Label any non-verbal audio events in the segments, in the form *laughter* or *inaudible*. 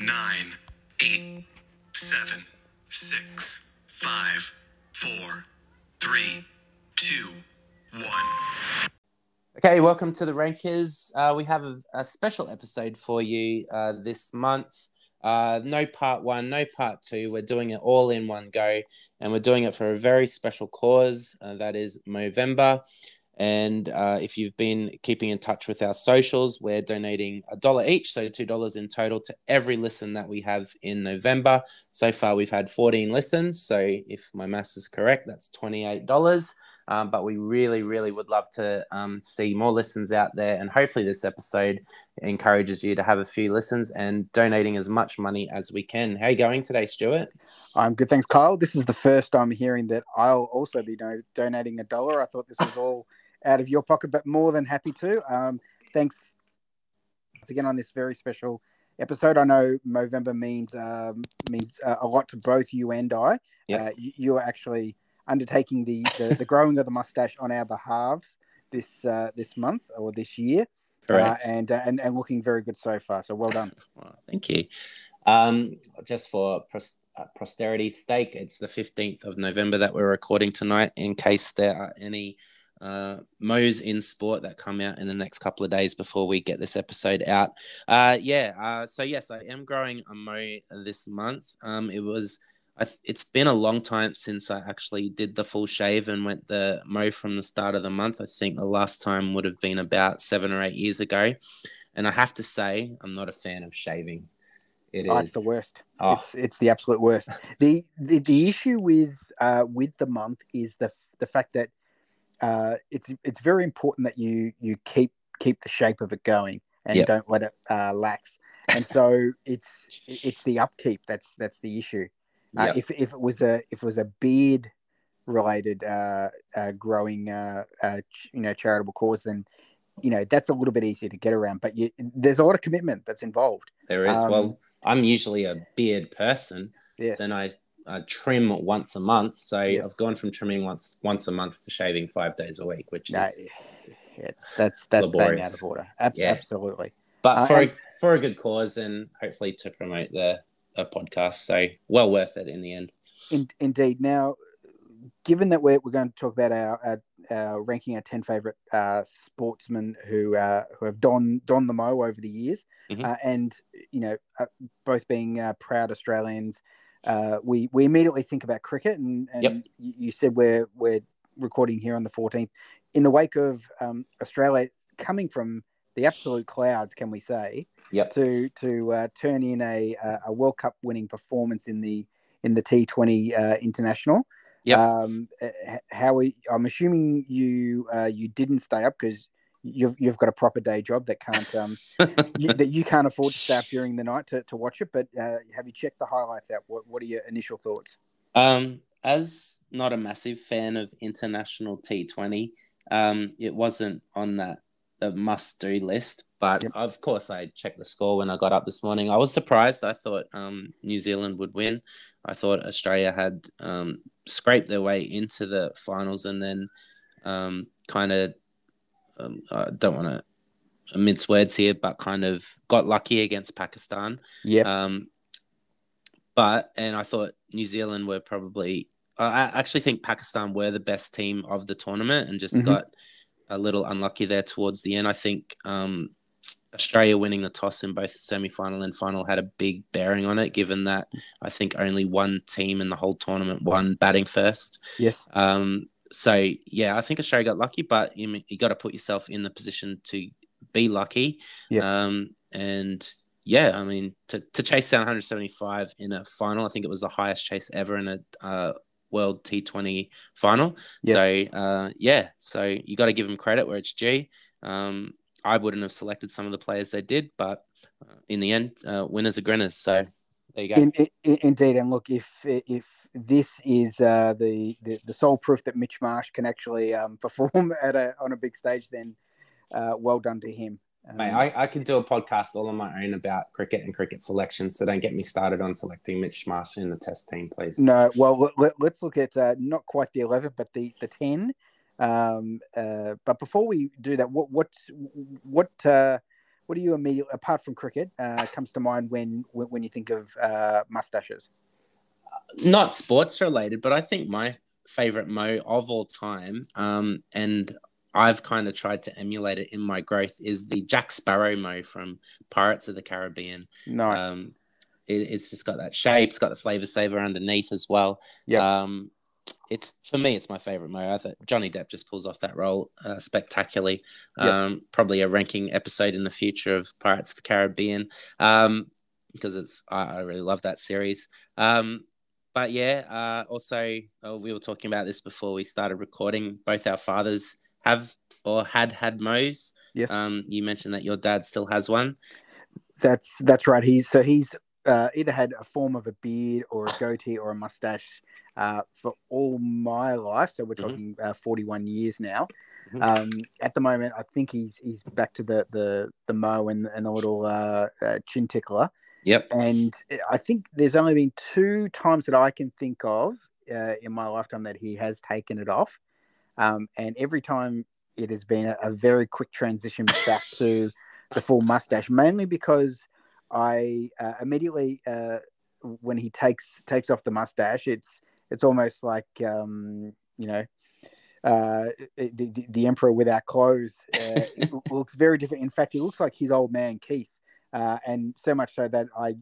nine, eight, seven, six, five, four, three, two, one. Okay, welcome to the Rankers. Uh, we have a, a special episode for you uh, this month. Uh, no part one, no part two. We're doing it all in one go, and we're doing it for a very special cause uh, that is Movember. And uh, if you've been keeping in touch with our socials, we're donating a dollar each, so two dollars in total to every listen that we have in November. So far, we've had 14 listens. So if my maths is correct, that's $28. Um, but we really, really would love to um, see more listens out there. And hopefully, this episode encourages you to have a few listens and donating as much money as we can. How are you going today, Stuart? I'm good, thanks, Kyle. This is the first I'm hearing that I'll also be do- donating a dollar. I thought this was all out of your pocket, but more than happy to. Um, thanks again on this very special episode. I know Movember means um, means uh, a lot to both you and I. Yep. Uh, you, you are actually undertaking the, the, the growing of the mustache on our behalves this uh, this month or this year. Correct. Uh, and, uh, and and looking very good so far. So well done. *laughs* Well, thank you. Um, just for pros- uh, posterity's sake, it's the 15th of November that we're recording tonight. In case there are any uh, Mo's in sport that come out in the next couple of days before we get this episode out. Uh, yeah, uh, so yes, I am growing a Mo this month. Um, it was, th- it's been a long time since I actually did the full shave and went the mo from the start of the month. I think the last time would have been about seven or eight years ago. And I have to say, I'm not a fan of shaving. It is Oh, it's the worst. Oh. It's it's the absolute worst. the, the the issue with uh with the month is the the fact that uh it's it's very important that you you keep keep the shape of it going and Yep. don't let it uh lax. And so *laughs* it's it's the upkeep that's that's the issue. Uh, Yep. If if it was a if it was a beard related uh, uh growing uh, uh ch- you know charitable cause then you know that's a little bit easier to get around but you, there's a lot of commitment that's involved There is. Um, well, I'm usually a beard person, yes and I, I trim once a month. So Yes. I've gone from trimming once once a month to shaving five days a week, which No, is. it's that's that's bang out Laborious. of order. Ab- Yeah. Absolutely. But uh, for and- a, for a good cause and hopefully to promote the a podcast, so well worth it in the end. In, indeed. Now, given that we're, we're going to talk about our, our, our ranking our ten favorite uh, sportsmen who uh, who have donned donned the mo over the years, Mhm. uh, and you know uh, both being uh, proud Australians, uh, we we immediately think about cricket, and, and Yep. you, said we're we're recording here on the fourteenth in the wake of um, Australia coming from the absolute clouds, can we say? Yep. to to uh, turn in a a World Cup winning performance in the in the T Twenty uh, international. Yep. Um, how we, I'm assuming you uh, you didn't stay up because you've you've got a proper day job that can't um *laughs* you, that you can't afford to stay up during the night to, to watch it. But uh, have you checked the highlights out? What what are your initial thoughts? Um, as not a massive fan of international T20, um, it wasn't on that the must do list. But Yep. of course, I checked the score when I got up this morning. I was surprised. I thought um, New Zealand would win. I thought Australia had um, scraped their way into the finals and then um, kind of, um, I don't want to mince words here, but kind of got lucky against Pakistan. Yeah. Um, but and I thought New Zealand were probably. I actually think Pakistan were the best team of the tournament and just Mhm. got a little unlucky there towards the end. I think um, Australia winning the toss in both the semi-final and final had a big bearing on it, given that I think only one team in the whole tournament won batting first. yes. Um, so yeah, I think Australia got lucky, but you you got to put yourself in the position to be lucky. Yes. Um, and yeah, I mean, to, to chase down 175 in a final, I think it was the highest chase ever in a uh, World T20 final. Yes. So uh, yeah, so you got to give them credit where it's due. Um, I wouldn't have selected some of the players they did, but uh, in the end, uh, winners are grinners. So there you go. In, in, indeed, and look, if if this is uh, the, the the sole proof that Mitch Marsh can actually um, *laughs* perform at a on a big stage, then uh, well done to him. Um, Mate, I, I could do a podcast all on my own about cricket and cricket selection, so don't get me started on selecting Mitch Marsh in the test team, please. no, well, let, us look at uh, not quite the eleven, but the the ten. Um, uh, but before we do that, what what what uh, what do you immediately apart from cricket uh, comes to mind when when, when you think of uh, mustaches? Not sports related, but I think my favorite mo of all time, um, and I've kind of tried to emulate it in my growth, is the Jack Sparrow mo from Pirates of the Caribbean. Nice. Um, it, it's just got that shape. It's got the flavor saver underneath as well. Yep. Um, it's for me, it's my favorite mo. I thought Johnny Depp just pulls off that role uh, spectacularly. Yep. Um, probably a ranking episode in the future of Pirates of the Caribbean um, because it's I, I really love that series. Um, but yeah, uh, also uh, we were talking about this before we started recording. Both our fathers have or had had mows. yes. Um, you mentioned that your dad still has one. That's that's right. He's so he's uh, either had a form of a beard or a goatee or a mustache uh, for all my life. So we're Mhm. talking uh, 41 years now. Mhm. Um, at the moment, I think he's he's back to the the the mo and, and the little uh, uh, chin tickler. Yep. And I think there's only been two times that I can think of uh, in my lifetime that he has taken it off. Um, and every time it has been a, a very quick transition back to the full mustache, mainly because I uh, immediately, uh, when he takes takes off the mustache, it's it's almost like um, you know uh, the, the, emperor without clothes. Uh, *laughs* looks very different. In fact, he looks like his old man Keith, uh, and so much so that I,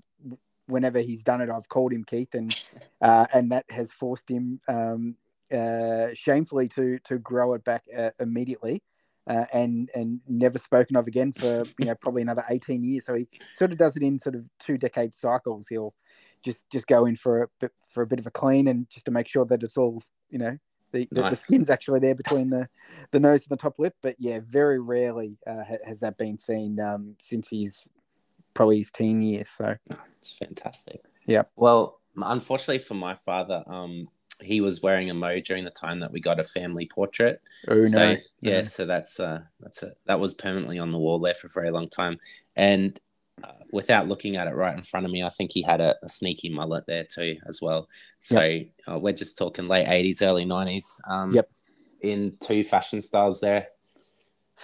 whenever he's done it, I've called him Keith, and *laughs* uh, and that has forced him um, uh, shamefully to to grow it back uh, immediately. Uh, and and never spoken of again for you know probably another 18 years. So he sort of does it in sort of two decade cycles. He'll just just go in for a bit for a bit of a clean and just to make sure that it's all you know the, the, the skin's actually there between the the nose and the top lip. But yeah very rarely uh, ha- has that been seen um, since he's probably his teen years so It's fantastic. Yeah. Well, unfortunately for my father, um, he was wearing a mo during the time that we got a family portrait. oh so, no yeah, no. so that's uh, that's a, that was permanently on the wall there for a very long time, and uh, without looking at it right in front of me, I think he had a, a sneaky mullet there too as well. So uh, we're just talking late eighties, early nineties. Um, Yep. In two fashion styles there.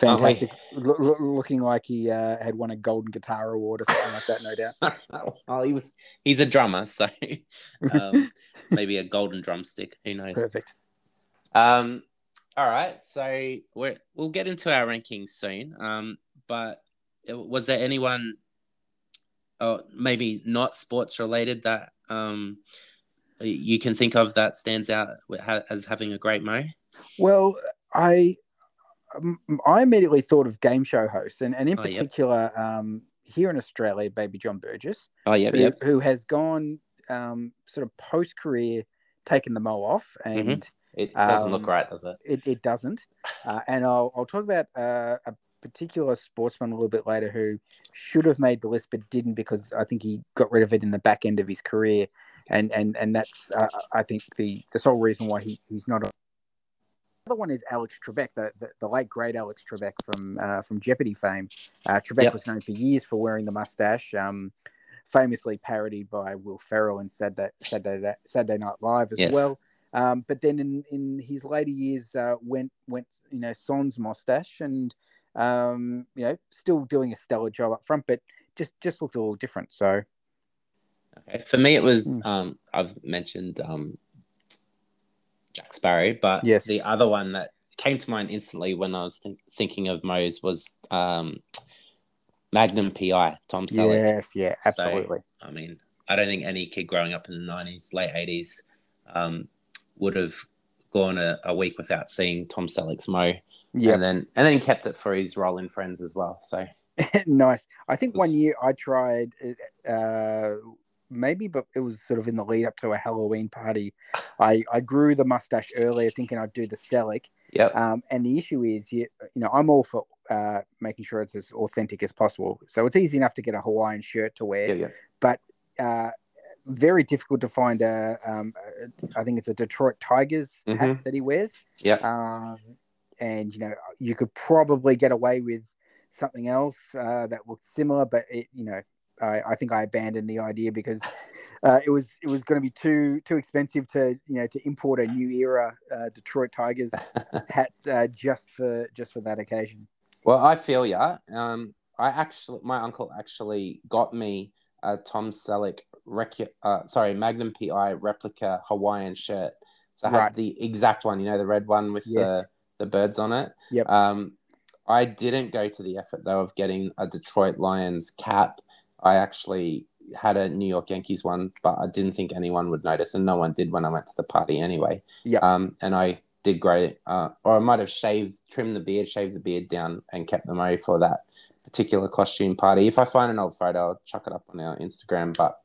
Aren't we? fantastic Lo- lo- looking like he uh, had won a golden guitar award or something like that no doubt *laughs* well, he was he's a drummer, so *laughs* um, maybe a golden drumstick. Who knows? perfect Um, all right, so we're, we'll get into our rankings soon. Um, but was there anyone, oh, maybe not sports related, that um, you can think of that stands out as having a great mo? Well, I I immediately thought of game show hosts, and, and in Oh, particular, um, here in Australia, Baby John Burgess, Oh, yep, who, who has gone um, sort of post career, taken the mo off, and It doesn't look Um, right, does it? it, it doesn't. *sighs* Uh, and I'll, I'll talk about uh, a particular sportsman a little bit later who should have made the list but didn't because I think he got rid of it in the back end of his career. And and and that's uh, I think the the sole reason why he, he's not. A... The other one is Alex Trebek, the, the, the late great Alex Trebek from uh, from Jeopardy fame. Uh, Trebek Yep. was known for years for wearing the mustache, um, famously parodied by Will Ferrell in Saturday Saturday, Saturday Night Live as Yes. well. Um, but then in, in his later years, uh, went went you know sans mustache and um, you know still doing a stellar job up front, but just just looked a little different. So Okay. For me, it was Hmm. um, I've mentioned um, Jack Sparrow, but Yes. the other one that came to mind instantly when I was think- thinking of Moe's was um, Magnum PI, Tom Selleck. yes, yeah, So- absolutely. I mean, I don't think any kid growing up in the nineties, late eighties, um, would have gone a, a week without seeing Tom Selleck's Mo, yeah, and then and then kept it for his role in Friends as well. So *laughs* nice. I think one year I tried, uh, maybe, but it was sort of in the lead up to a Halloween party. I, I grew the mustache earlier, thinking I'd do the Selleck. yep, Um, and the issue is, you, you know, I'm all for uh, making sure it's as authentic as possible. So it's easy enough to get a Hawaiian shirt to wear, yep, yep. uh, very difficult to find a, um, a, I think it's a Detroit Tigers Mm-hmm. hat that he wears. Yeah. Um, and you know, you could probably get away with something else uh, that looks similar, but it, you know, I, I think I abandoned the idea because uh, it was it was going to be too too expensive to you know to import a new era uh, Detroit Tigers *laughs* hat uh, just for just for that occasion. Well, I feel ya. Um, I actually, my uncle actually got me a Tom Selleck, rec- uh, sorry, Magnum PI replica Hawaiian shirt. So I had Right. the exact one, you know, the red one with Yes. the, the birds on it. Yep. Um, I didn't go to the effort though of getting a Detroit Lions cap. I actually had a New York Yankees one, but I didn't think anyone would notice, and no one did when I went to the party anyway. Yep. Um, and I did grow, uh, or I might have shaved, trimmed the beard, shaved the beard down, and kept the Murray for that particular costume party. If I find an old photo, I'll chuck it up on our Instagram. But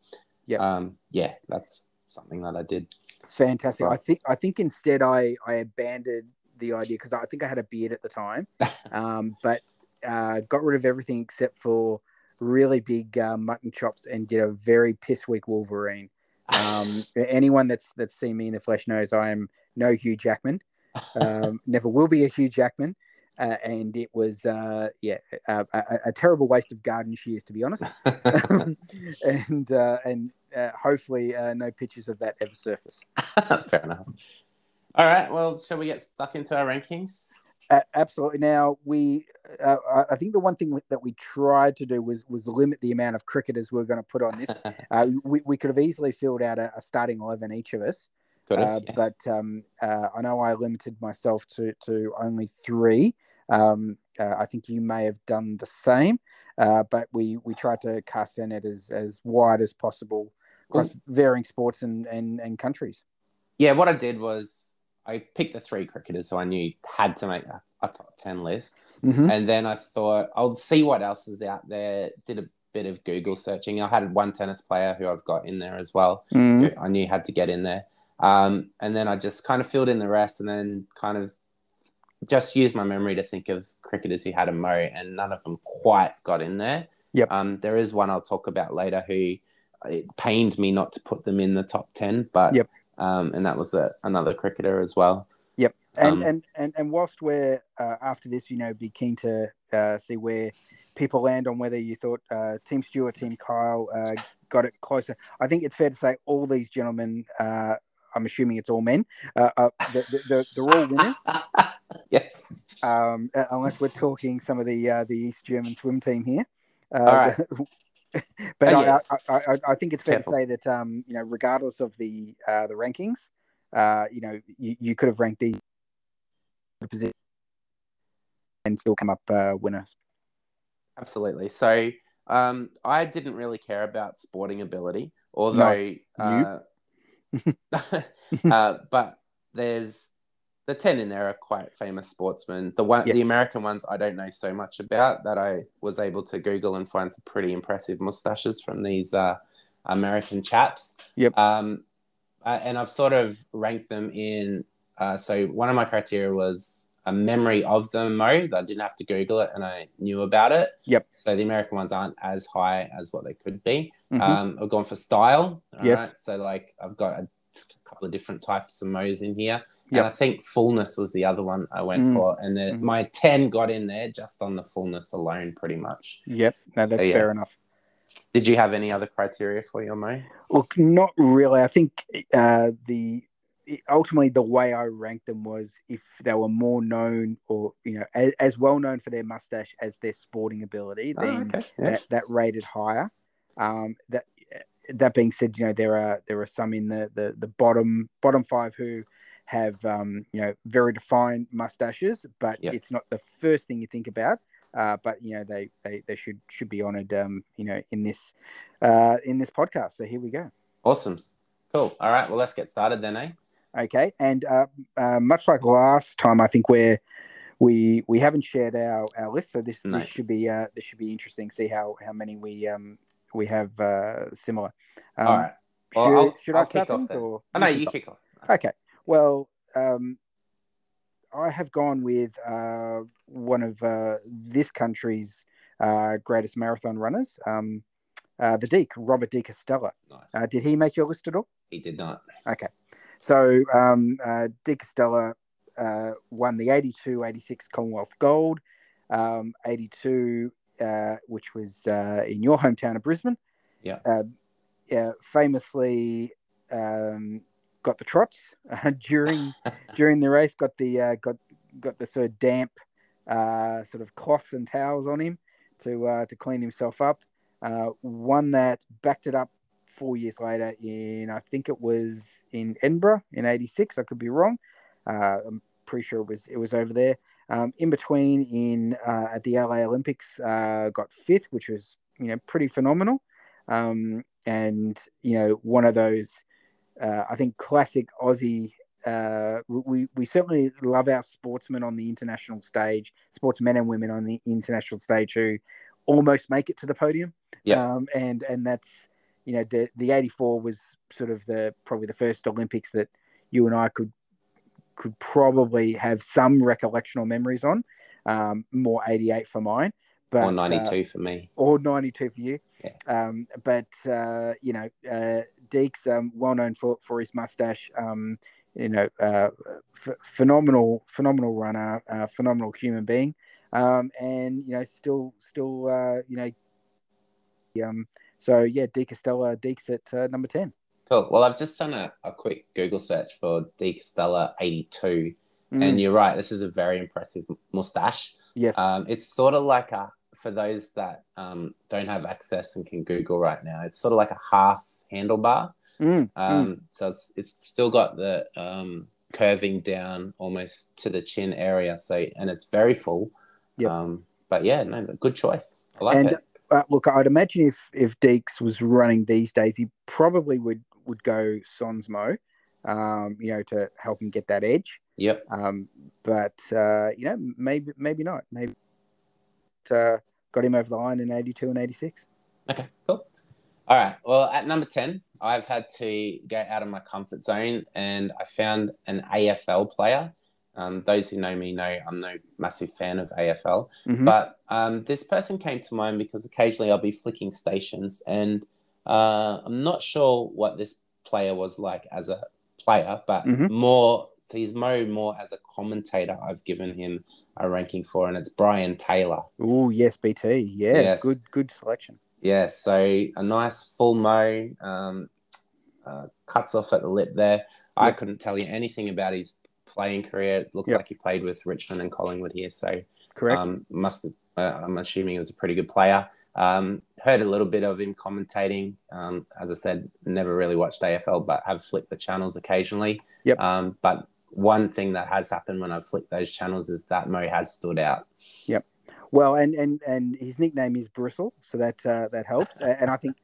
Yep. um, yeah, that's something that I did. Fantastic. I think I think instead I I abandoned the idea because I think I had a beard at the time, *laughs* um, but uh, got rid of everything except for really big uh, mutton chops and did a very piss weak Wolverine. Um, anyone that's that's seen me in the flesh knows I am no Hugh Jackman. Um, *laughs* never will be a Hugh Jackman. Uh, and it was, uh, yeah, a, a, a terrible waste of garden shears, to be honest. *laughs* *laughs* and uh, and uh, hopefully, uh, no pictures of that ever surface. Fair enough. All right. Well, shall we get stuck into our rankings? Absolutely. Now we, uh, I- think the one thing that we tried to do was was limit the amount of cricketers we are going to put on this. *laughs* Uh, we, we could have easily filled out a, a starting eleven each of us, have, uh, yes. but um, uh, I know I limited myself to to only three. Um, uh, I think you may have done the same, uh, but we we tried to cast our net as as wide as possible across varying sports and and, and countries. yeah, what I did was I picked the three cricketers, so I knew had to make a, a top ten list. Mhm. And then I thought I'll see what else is out there. Did a bit of Google searching. I had one tennis player who I've got in there as well. Mhm. I knew had to get in there. Um, and then I just kind of filled in the rest, and then kind of just used my memory to think of cricketers who had a mo, and none of them quite got in there. Yep. Um, there is one I'll talk about later who it pained me not to put them in the top ten, but Yep. Um, and that was a, another cricketer as well. Yep. And, Um, and, and, and whilst we're uh, after this, you know, be keen to uh, see where people land on whether you thought uh, Team Stewart, Team Kyle uh, got it closer. I think it's fair to say all these gentlemen, uh, I'm assuming it's all men, uh, uh, they're, they're, they're all winners, *laughs* yes. um, uh, unless we're talking some of the uh, the East German swim team here. Uh, All right. *laughs* *laughs* but Oh, I, yeah. I, I, I- I think it's fair Careful. to say that um, you know, regardless of the uh, the rankings, uh, you know, you, you could have ranked these the position and still come up uh, winners. Absolutely. So um, I didn't really care about sporting ability, although, uh, *laughs* uh, but there's the ten in there are quite famous sportsmen. The one, Yes. the American ones, I don't know so much about that. I was able to Google and find some pretty impressive mustaches from these uh, American chaps. Yep. Um, uh, and I've sort of ranked them in. Uh, so one of my criteria was a memory of the mo. That I didn't have to Google it, and I knew about it. Yep. So the American ones aren't as high as what they could be. Mhm. Um, I've gone for style. Yes. right? So like I've got a, couple of different types of mo's in here. Yep. And I think fullness was the other one I went Mm. for, and then Mhm. my ten got in there just on the fullness alone, pretty much. Yep, no, that's So, yeah. fair enough. Did you have any other criteria for your mo? Look, not really. I think uh, the ultimately the way I ranked them was if they were more known or you know as, as well known for their mustache as their sporting ability, Oh, then okay. Yeah. that, that rated higher. Um, that that being said, you know there are there are some in the the, the bottom bottom five who have um, you know very defined mustaches, but Yep. it's not the first thing you think about. Uh, but you know they, they, they should should be honoured um, you know in this uh, in this podcast. So here we go. Awesome. Cool. All right. Well, let's get started then, eh? Okay, and uh, uh, much like last time, I think we're we we haven't shared our, our list, so this No. this should be uh, this should be interesting. See how how many we um we have uh, similar. Um, All right. Well, should, I'll- should I'll I kick off then. or Oh, no, you kick off. Okay. Well, um, I have gone with uh, one of uh, this country's uh, greatest marathon runners, um, uh, the Deke, Robert De Castella. Nice. Uh, did he make your list at all? he did not. Okay. So um, uh, De Castella uh, won the 82 86 Commonwealth Gold, um, 82, uh, which was uh, in your hometown of Brisbane. Yeah. Uh, yeah famously um, got the trots uh, *laughs* during *laughs* during the race, got the uh, got got the sort of damp uh, sort of cloths and towels on him. to uh, to clean himself up. Uh, one that backed it up four years later in I think it was in Edinburgh in '86. I could be wrong. Uh, I'm pretty sure it was it was over there. Um, in between, in uh, at the LA Olympics, uh, got fifth, which was you know pretty phenomenal. Um, and you know one of those, uh, I think, classic Aussie. Uh, we we certainly love our sportsmen on the international stage, sportsmen and women on the international stage who almost make it to the podium. Yeah. Um, and and that's you know the the 84 was sort of the probably the first olympics that you and i could could probably have some recollection or memories on um, more 88 for mine but or 92 uh, for me. or 92 for you Yeah. um, but uh, you know uh, deeks um, well known for for his mustache um, you know uh, f- phenomenal phenomenal runner uh, phenomenal human being um, and you know still still uh, you know um, so yeah, De Castella, Deeks at uh, number ten. Cool. Well, I've just done a, a quick Google search for De Castella 82. Mm, And you're right, this is a very impressive mustache. yes, Um, it's sort of like a, for those that um, don't have access and can Google right now, it's sort of like a half handlebar. Mm, mm. Um, So it's, it's still got the um, curving down almost to the chin area. So, and it's very full. Yep. Um, but yeah, no, good choice. I like And- it. Uh, look, I'd imagine if if Deeks was running these days, he probably would would go Sonsmo, um, you know, to help him get that edge. Yep. Um, but uh, you know, maybe maybe not. Maybe uh, got him over the line in eighty two and eighty six. Okay, cool. All right. Well, at number 10, I've had to go out of my comfort zone and I found an AFL player. Um, those who know me know I'm no massive fan of AFL, Mhm. but um, this person came to mind because occasionally I'll be flicking stations and uh, I'm not sure what this player was like as a player, but Mhm. more, he's more, more as a commentator. I've given him a ranking for, and it's Brian Taylor. Oh yes, BT. Yeah, Yes. good good selection. Yeah, so a nice full mo, um, uh, cuts off at the lip there. I couldn't tell you anything about his playing career. It looks Yep. like he played with Richmond and Collingwood here, so Correct. um, must have, uh, I'm assuming he was a pretty good player. Um, heard a little bit of him commentating. Um, as I said, never really watched AFL, but have flicked the channels occasionally. Yep. Um, but one thing that has happened when I've flicked those channels is that Mo has stood out. Well, and and and his nickname is Bristle, so that uh, that helps. And I think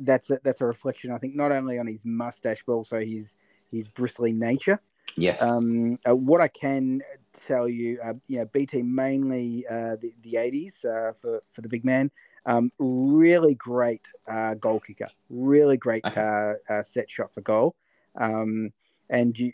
that's a, that's a reflection. I think not only on his mustache, but also his his bristly nature. Yes. Um, uh, what I can tell you, uh, you know, BT mainly uh, the the eighties uh, for for the big man. Um, really great uh, goal kicker. Really great Okay. uh, uh, set shot for goal. Um, and you,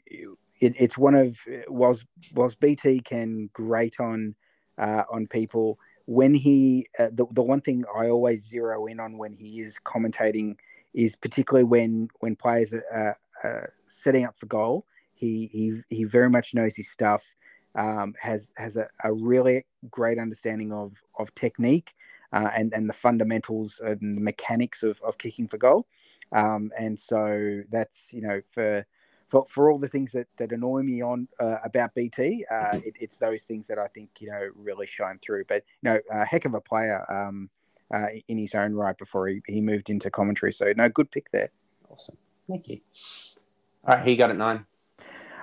it, it's one of whilst whilst BT can grate on uh, on people when he uh, the the one thing I always zero in on when he is commentating is particularly when when players are uh, setting up for goal he he he very much knows his stuff. Um, has has a, a really great understanding of of technique uh, and and the fundamentals and the mechanics of, of kicking for goal. Um, and so that's you know for for, for all the things that, that annoy me on uh, about BT, uh, it, it's those things that I think you know really shine through. But you know, a heck of a player um, uh, in his own right before he, he moved into commentary. So no, good pick there. Awesome. Thank you. All right, he got it nine?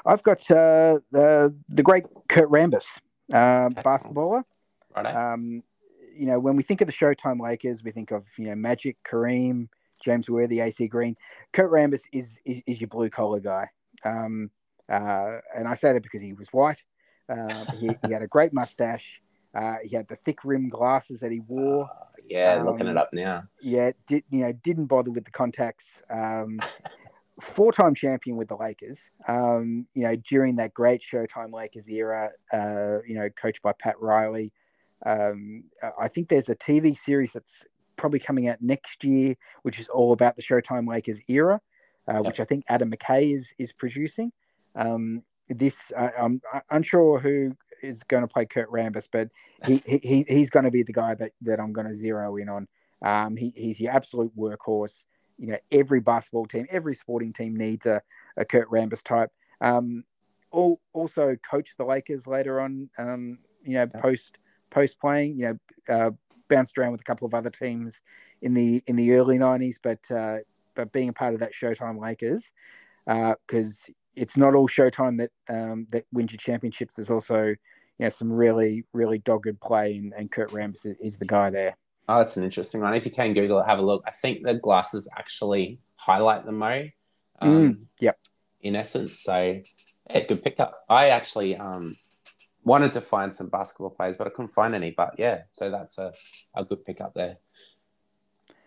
I've got uh, the the great Kurt Rambis, uh, Okay. basketballer. Righto. Um, you know, when we think of the Showtime Lakers, we think of you know Magic, Kareem, James Worthy, AC Green. Kurt Rambis is is, is your blue collar guy, um, uh, and I say that because he was white. Uh, he, he had a great mustache. Uh, he had the thick rim glasses that he wore. yeah, um, looking it up now. Yeah, did you know? Didn't bother with the contacts. Um, *laughs* four-time champion with the Lakers. Um, you know, during that great Showtime Lakers era. Uh, you know, coached by Pat Riley. Um, I think there's a TV series that's probably coming out next year, which is all about the Showtime Lakers era, uh, Yep. which I think Adam McKay is is producing. Um, this I, I'm unsure who is going to play Kurt Rambis, but he, he he- he's going to be the guy that, that I'm going to zero in on. Um, he, he's your absolute workhorse. You know, every basketball team, every sporting team needs a, a Kurt Rambis type. Um, all, also coached the Lakers later on. Um, you know, Yeah. post post playing. You know, uh, bounced around with a couple of other teams in the in the early '90s, but uh, but being a part of that Showtime Lakers because uh, it's not all Showtime that um, that wins you championships. There's also you know some really really dogged play, and, and Kurt Rambis is, is the guy there. Oh, that's an interesting one. If you can Google it, have a look. I think the glasses actually highlight the Mo. Um, mm, yep. In essence, so yeah, good pickup. I actually um, wanted to find some basketball players, but I couldn't find any. But yeah, so that's a, a good pickup there.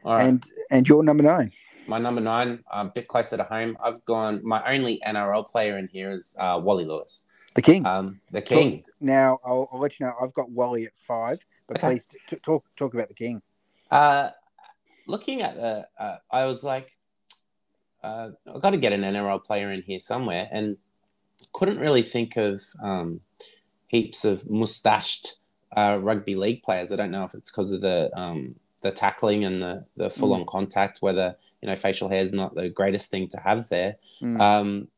All right. And and your number nine. My number nine, a bit closer to home. I've gone. My only NRL player in here is uh, Wally Lewis, the king. Um, the king. now I'll, I'll, let you know. I've got Wally at five, but okay. please t- talk talk about the king. Uh, looking at the, uh, I was like, uh, I've got to get an NRL player in here somewhere, and couldn't really think of um, heaps of mustached uh, rugby league players. I don't know if it's because of the um, the tackling and the, the full on mm. contact, whether you know facial hair is not the greatest thing to have there. Mm. Um,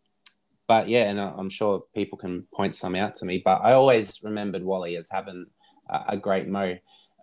but yeah, and I'm sure people can point some out to me. But I always remembered Wally as having a, great mo.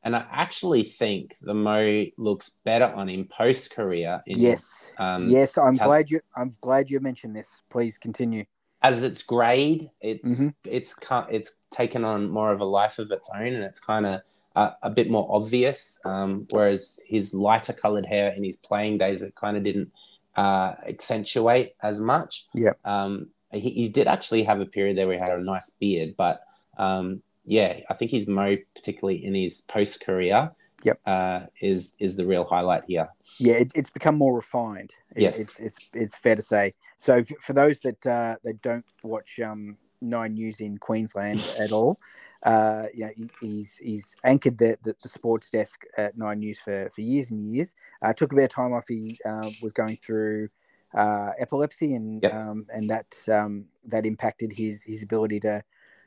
And I actually think the Mo looks better on him post career. Yes, um, yes. I'm glad you. I'm glad you mentioned this. Please continue. As its grade, it's mm-hmm. it's it's taken on more of a life of its own, and it's kind of a, a, bit more obvious. Um, whereas his lighter colored hair in his playing days, it kind of didn't uh, accentuate as much. Yeah. Um, he, he did actually have a period there where he had a nice beard, but um, yeah, I think his mo, particularly in his post career, yep, uh, is is the real highlight here. Yeah, it, it's become more refined. It, yes, it's, it's it's fair to say. So for those that uh, that don't watch um, Nine News in Queensland at all, uh, you know, he, he's he's anchored the, the, the sports desk at Nine News for for years and years. Uh, took a bit of time off. He uh, was going through uh, epilepsy, and yep. um, and that um, that impacted his his ability to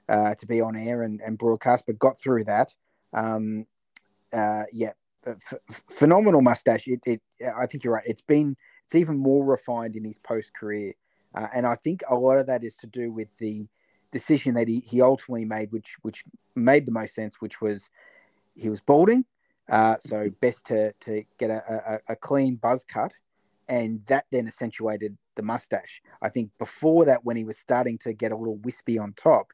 uh, to be on air and, and broadcast, but got through that. Um, uh, yeah, phenomenal mustache. It, it, I think you're right. It's been, it's even more refined in his post career, uh, and I think a lot of that is to do with the decision that he, he ultimately made, which which made the most sense, which was he was balding, uh, so best to to get a, a, a clean buzz cut, and that then accentuated the mustache. I think before that, when he was starting to get a little wispy on top,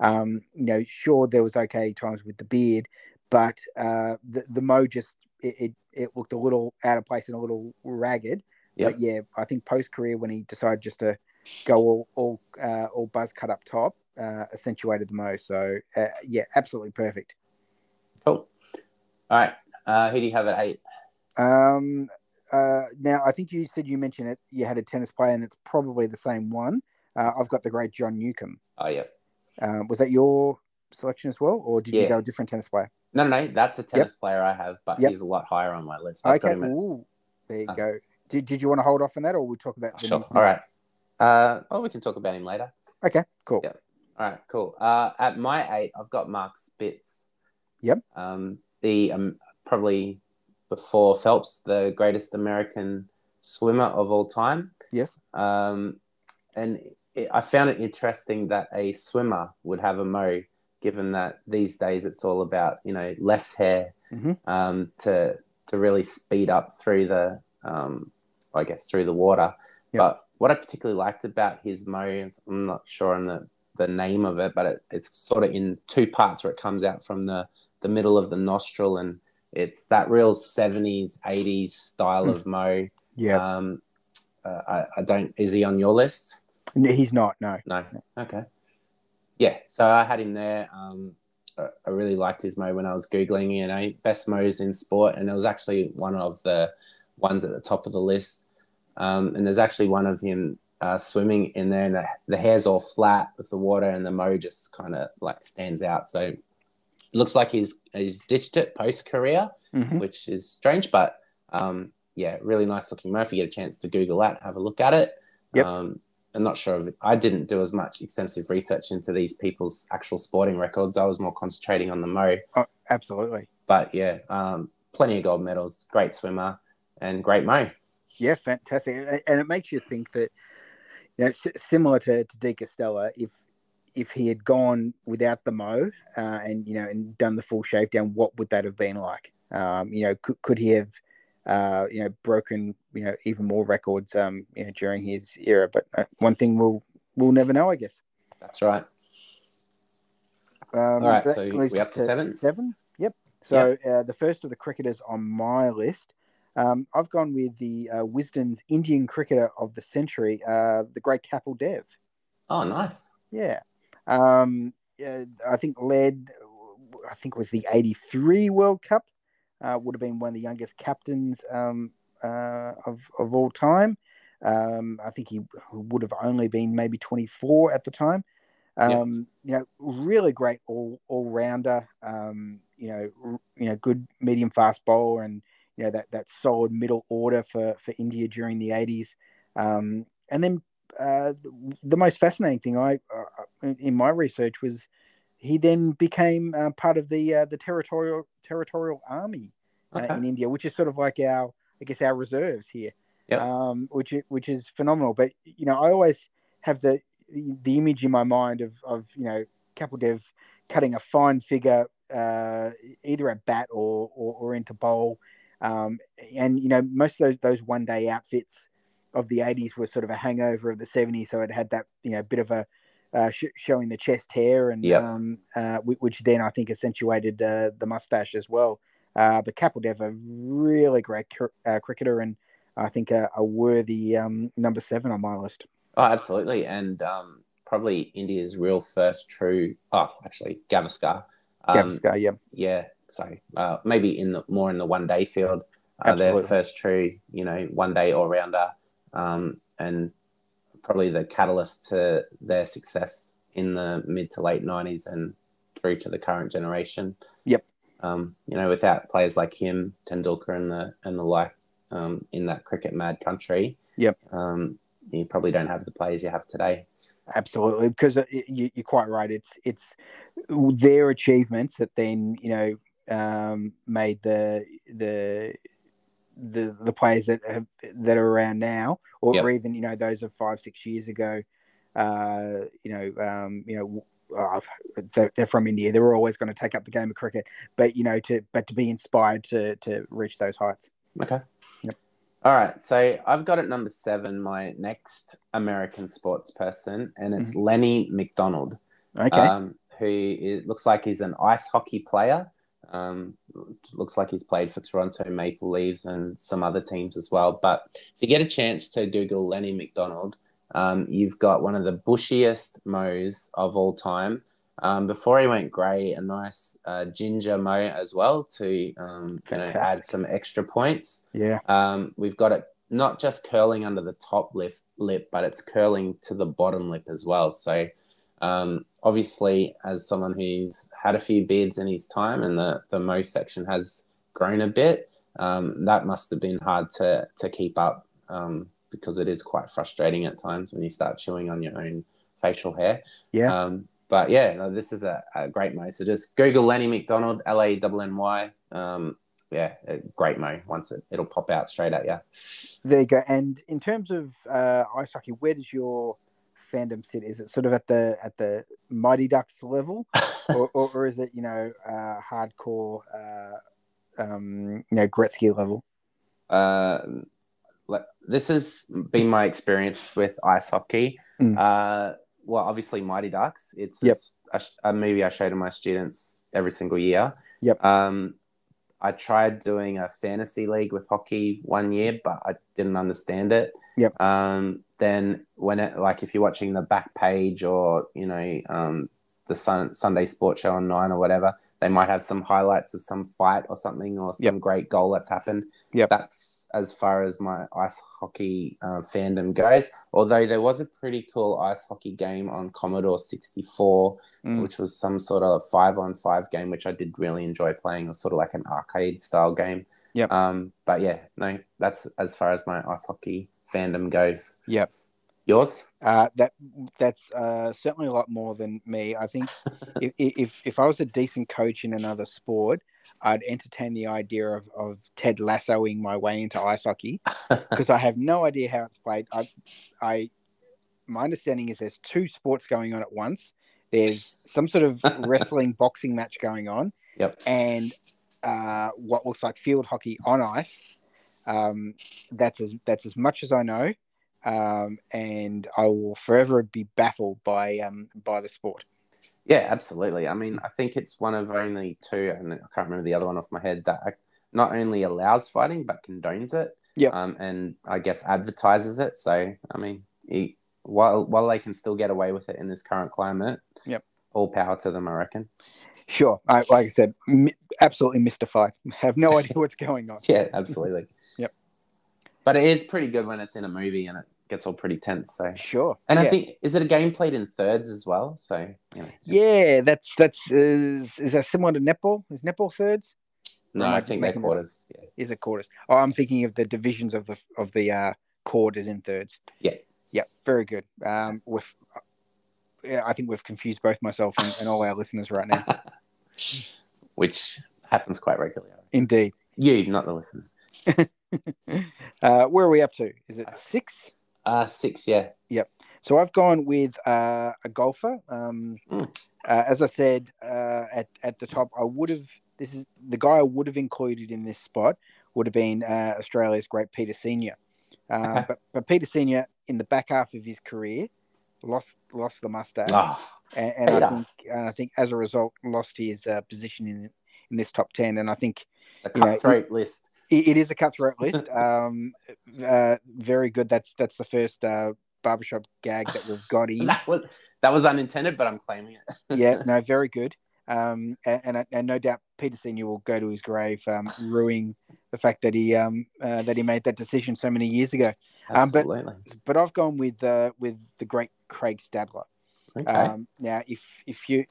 um, you know, sure there was okay times with the beard, but uh, the the mo just it, it, it looked a little out of place and a little ragged. Yep. But yeah, I think post career when he decided just to go all all uh, all buzz cut up top, uh, accentuated the most. So uh, yeah, absolutely perfect. Cool. All right, uh, who do you have at eight? Um, uh, now I think you said you mentioned it. You had a tennis player, and it's probably the same one. Uh, I've got the great John Newcombe. Oh yeah. Um, was that your selection as well, or did yeah. you go a different tennis player? No, no, no. That's a tennis yep. player I have, but yep. he's a lot higher on my list. I've okay. Ooh, there you uh, go. Did, did you want to hold off on that, or we'll talk about? Sure. All right. Uh, well, we can talk about him later. Okay. Cool. Yep. All right. Cool. Uh, at my eight, I've got Mark Spitz. Yep. Um, the um, probably before Phelps, the greatest American swimmer of all time. Yes. Um, and I found it interesting that a swimmer would have a mo, given that these days it's all about you know less hair mm-hmm. um, to to really speed up through the um, I guess through the water. Yep. But what I particularly liked about his mo is I'm not sure on the the name of it, but it, it's sort of in two parts where it comes out from the the middle of the nostril and it's that real 70s 80s style mm. of mo yeah um, uh, I, I don't is he on your list He's not. No. No. Okay. Yeah. So I had him there. Um, I really liked his mo when I was googling. You know, best mo's in sport, and it was actually one of the ones at the top of the list. Um, and there's actually one of him uh, swimming in there, and the, the hair's all flat with the water, and the mo just kind of like stands out. So looks like he's he's ditched it post career, mm-hmm. which is strange, but um, yeah, really nice looking mo. If you get a chance to Google that, have a look at it. Yep. Um, I'm not sure. I didn't do as much extensive research into these people's actual sporting records. I was more concentrating on the Mo. Oh, absolutely. But yeah, um, plenty of gold medals, great swimmer, and great Mo. Yeah, fantastic. And it makes you think that, you know, similar to, to De Castella, if if he had gone without the mo uh, and you know and done the full shave down, what would that have been like? Um, you know, could, could he have uh, you know broken you know even more records um, you know during his era? But uh, one thing we'll we'll never know, I guess. That's right. Um, All right, so we up to seven? Seven. Yep. So uh, the first of the cricketers on my list, um, I've gone with the uh, Wisden's Indian cricketer of the century, uh, the great Kapil Dev. Oh, nice. Yeah. Um, yeah, I think led, I think it was the 83 World Cup, uh, would have been one of the youngest captains um, uh, of, of all time. Um, I think he would have only been maybe 24 at the time. Um, You know, really great all all rounder. Um, you know, you know, good medium fast bowler, and you know that that solid middle order for for India during the 80s. Um, and then uh, the most fascinating thing I uh, in, my research was he then became uh, part of the uh, the territorial territorial army uh, Okay. in India, which is sort of like our I guess our reserves here, Yep. um, which which is phenomenal. But you know, I always have the the image in my mind of of you know Kapil Dev cutting a fine figure uh, either at bat or or, or into bowl, um, and you know most of those those one day outfits of the 80s were sort of a hangover of the 70s so it had that you know bit of a uh, sh- showing the chest hair and Yep. um, uh, which then I think accentuated uh, the mustache as well. Uh, but Kapil Dev, a really great cr- uh, cricketer, and I think a, a worthy um, number seven on my list. Oh, absolutely. And um, probably India's real first true. Oh, actually, Gavaskar. Um, Gavaskar, yeah, Yeah. So uh, maybe in the more in the one day field. Uh, their first true, you know, one day all rounder, um, and probably the catalyst to their success in the mid to late nineties and through to the current generation. Yep. Um, you know, without players like him, Tendulkar, and the and the like um, in that cricket mad country. Yep. Um, you probably don't have the players you have today. absolutely. Because you, you're quite right. It's it's their achievements that then you know um, made the the the the players that have that are around now, or, Yep. or even you know those of five six years ago. Uh, you know, um, you know, uh, they're, they're from India. They're always going to take up the game of cricket, but you know, to but to be inspired to to reach those heights. Okay. Yep. All right. So I've got at number seven my next American sports person, and it's Lanny McDonald, Okay, um, who is, looks like he's an ice hockey player. Um, looks like he's played for Toronto Maple Leafs and some other teams as well. But if you get a chance to Google Lanny McDonald, um, you've got one of the bushiest mows of all time. Um, before he went grey, a nice uh, ginger mo as well to um, you know, add some extra points. yeah, Um, we've got it not just curling under the top lip, lip, but it's curling to the bottom lip as well. So, um, obviously, as someone who's had a few beards in his time and the, the mo section has grown a bit, um, that must have been hard to, to keep up um, because it is quite frustrating at times when you start chewing on your own facial hair. yeah. Um, but yeah, no, this is a, a great mo. So just Google Lanny McDonald, L A N N Y. Um, yeah, a great mo. Once it, it'll pop out straight at you. There you go. And in terms of uh, ice hockey, where does your fandom sit? Is it sort of at the at the Mighty Ducks level, *laughs* or, or, or is it you know uh, hardcore, uh, um, you know Gretzky level? Uh, this has been my experience with ice hockey. Mm. Uh, well, obviously, Mighty Ducks. It's Yep. a, a movie I show to my students every single year. Yep. Um, I tried doing a fantasy league with hockey one year, but I didn't understand it. Yep. Um, then when it like if you're watching the back page or you know um, the sun, Sunday Sports Show on Nine or whatever, they might have some highlights of some fight or something or some great goal that's happened. Yeah, That's as far as my ice hockey uh, fandom goes. Although there was a pretty cool ice hockey game on Commodore 64 Mm. which was some sort of five on five game, which I did really enjoy playing. It was sort of like an arcade style game. Yep. Um, but yeah, no, that's as far as my ice hockey fandom goes. Yep. Yours? Uh, that that's uh, certainly a lot more than me. I think *laughs* if, if if I was a decent coach in another sport, I'd entertain the idea of, of Ted lassoing my way into ice hockey *laughs* because I have no idea how it's played. I, I, my understanding is there's two sports going on at once, there's some sort of *laughs* wrestling boxing match going on, Yep. and uh, what looks like field hockey on ice. Um, that's as that's as much as I know, um, and I will forever be baffled by um, by the sport. Yeah, absolutely. I mean, I think it's one of only two, and I can't remember the other one off my head that not only allows fighting but condones it. Yep. Um, and I guess advertises it. So, I mean, he, while while they can still get away with it in this current climate, Yep. all power to them. I reckon. Sure, I, like I said, m- absolutely mystified. *laughs* Have no *laughs* idea what's going on. Yeah, absolutely. But it is pretty good when it's in a movie and it gets all pretty tense. So, Sure, and I think is it a game played in thirds as well? So, you know, yeah, that's that's is is that similar to netball? Is netball thirds? no, I I think they're quarters. Yeah. Is it quarters? Oh, I'm thinking of the divisions of the of the uh, quarters in thirds. Yeah. Yeah, very good. Um, with yeah, I think we've confused both myself and, and all our listeners right now. *laughs* Which happens quite regularly. Indeed. You, not the listeners. *laughs* Uh, where are we up to? Is it six? Uh six, yeah. Yep. So I've gone with uh, a golfer. Um, Mm. uh, as I said uh, at at the top, I would have. This is the guy I would have included in this spot would have been uh, Australia's great Peter Senior. Um, Okay. but, but Peter Senior in the back half of his career lost lost the mustache, Oh, and, and I think and I think as a result lost his uh, position in in this top ten. And I think it's a You know, cutthroat list. It, it is a cutthroat list. Um, uh, very good. That's that's the first uh, barbershop gag that we've got in. *laughs* That was, that was unintended, but I'm claiming it. *laughs* yeah, no, very good. Um, and, and and no doubt Peter Senior will go to his grave, um, ruining the fact that he um uh, that he made that decision so many years ago. Um, but- Absolutely. But I've gone with uh, with the great Craig Stadler. okay. Um, now, if if you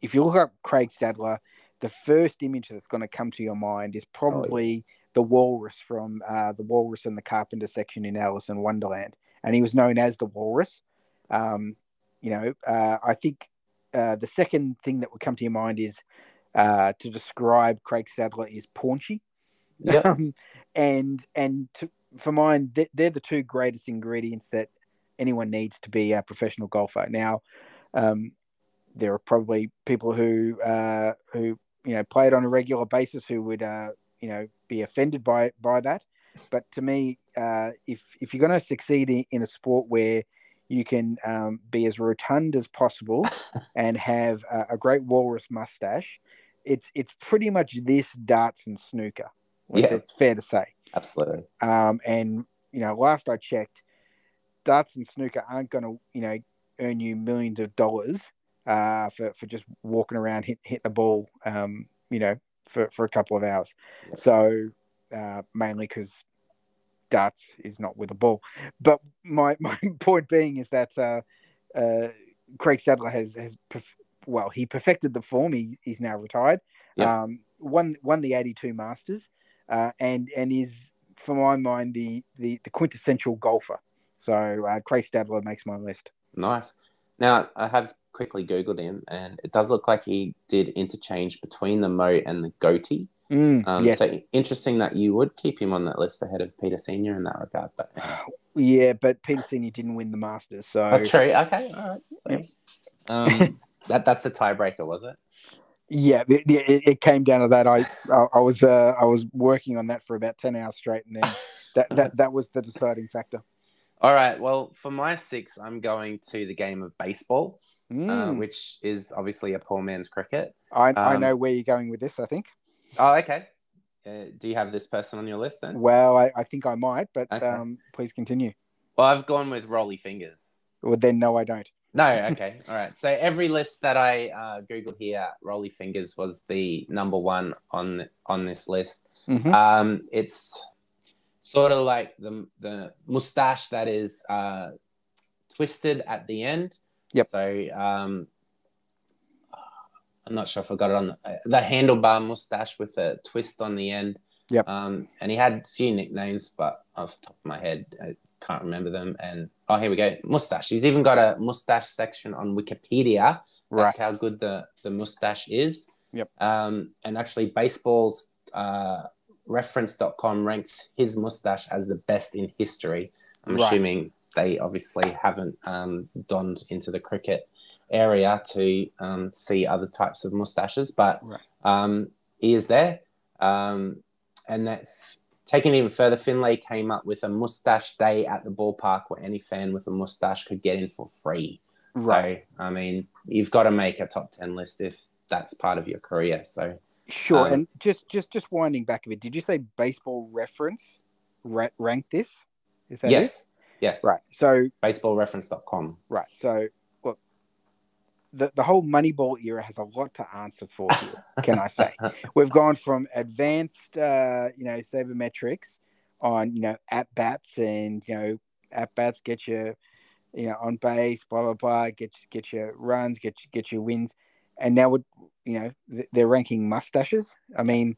if you look up Craig Stadler, the first image that's going to come to your mind is probably the walrus from uh, the Walrus and the Carpenter section in Alice in Wonderland, and he was known as the Walrus. Um, you know, uh, I think uh, the second thing that would come to your mind is uh, to describe Craig Stadler is paunchy. Yep. *laughs* Um, and and to, for mine, th- they're the two greatest ingredients that anyone needs to be a professional golfer. Now, um, there are probably people who uh, who you know play it on a regular basis who would uh, you know be offended by by that. But to me, uh, if if you're going to succeed in, in a sport where you can um, be as rotund as possible *laughs* and have a, a great walrus mustache, it's it's pretty much this darts and snooker. Yeah. it's fair to say. Absolutely. Um, and you know, last I checked, darts and snooker aren't going to you know earn you millions of dollars uh, for for just walking around hit hit a ball. Um, you know, for for a couple of hours. Yeah. So uh, mainly because darts is not with a ball. But my *laughs* my point being is that uh, uh, Craig Stadler has has perf- well he perfected the form. He, he's now retired. Yep. Um, won won the eighty two Masters, uh, and and is for my mind the the, the quintessential golfer. So uh, Craig Stadler makes my list. Nice. Now, I have quickly Googled him, and it does look like he did interchange between the moat and the goatee. Mm, Um, yes. So interesting that you would keep him on that list ahead of Peter Senior in that regard. But Yeah, but Peter Senior didn't win the Masters, so oh, true. Okay. All right. Um, *laughs* that that's the tiebreaker, was it? yeah, it, it, it came down to that. I I, I was uh, I was working on that for about ten hours straight, and then that that, that was the deciding factor. All right. Well, for my six, I'm going to the game of baseball, uh, Mm, which is obviously a poor man's cricket. I I um, know where you're going with this. I think. Oh, okay. Uh, do you have this person on your list then? Well, I, I think I might, but Okay. um, please continue. Well, I've gone with Rollie Fingers. Well, then no, I don't. No, okay, all right. So every list that I uh, googled here, Rollie Fingers was the number one on on this list. Mhm. Um, it's sort of like the the mustache that is uh, twisted at the end. Yep. So um, I'm not sure if I got it on the, the handlebar mustache with a twist on the end. Yep. Um, and he had a few nicknames, but off the top of my head, I can't remember them. And oh, here we go, mustache. He's even got a mustache section on Wikipedia. Right. That's how good the the mustache is. Yep. Um, and actually, baseball's uh, reference.com ranks his mustache as the best in history. I'm Right. assuming they obviously haven't um, donned into the cricket. area to um, see other types of mustaches, but Right. um, he is there. Um, and that taking it even further, Finley came up with a mustache day at the ballpark where any fan with a mustache could get in for free. Right. So, I mean, you've got to make a top 10 list if that's part of your career. So, Sure. Um, and just just just winding back a bit, did you say baseball reference ra- rank this? Is that it? yes, yes. Right. So Baseballreference.com. right. So look, the the whole Moneyball era has a lot to answer for here. *laughs* can I say? We've gone from advanced, uh, you know, sabermetrics on you know at bats and you know at bats get you, you know, on base, blah blah blah, get get your runs, get you get your wins, and now we you know they're ranking mustaches. I mean,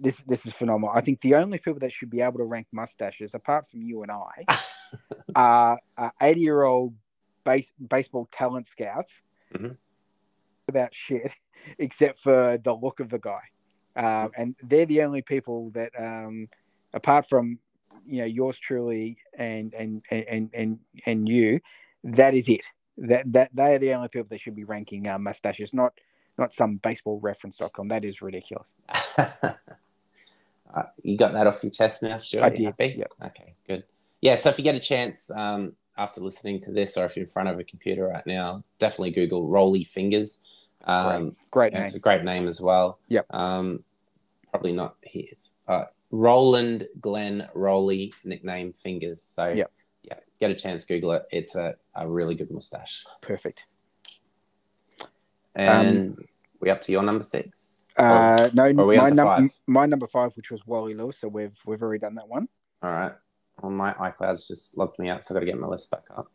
this this is phenomenal. I think the only people that should be able to rank mustaches, apart from you and I, *laughs* are eighty year old base baseball talent scouts Mhm. about shit *laughs* except for the look of the guy. Um, and they're the only people that, um, apart from you know yours truly and and and and and you, that is it. That that they are the only people that should be ranking uh, mustaches, not not some baseballreference.com. That is ridiculous. *laughs* Uh, you got that off your chest now, Stuart? I did, Happy? yep. Okay, good. Yeah, so if you get a chance um, after listening to this, or if you're in front of a computer right now, definitely Google Rollie Fingers. Um, Great yeah, name. it's a great name as well. Yep. Um, probably not his. Uh, Roland Glenn Rolly, nickname Fingers. So Yep. Yeah, get a chance, Google it. It's a, a really good mustache. Perfect. And we up to your number six? Uh, no, my, num- my number five, which was Wally Lewis. So we've we've already done that one. All right. Well, my iCloud's just logged me out, so I've got to get my list back up.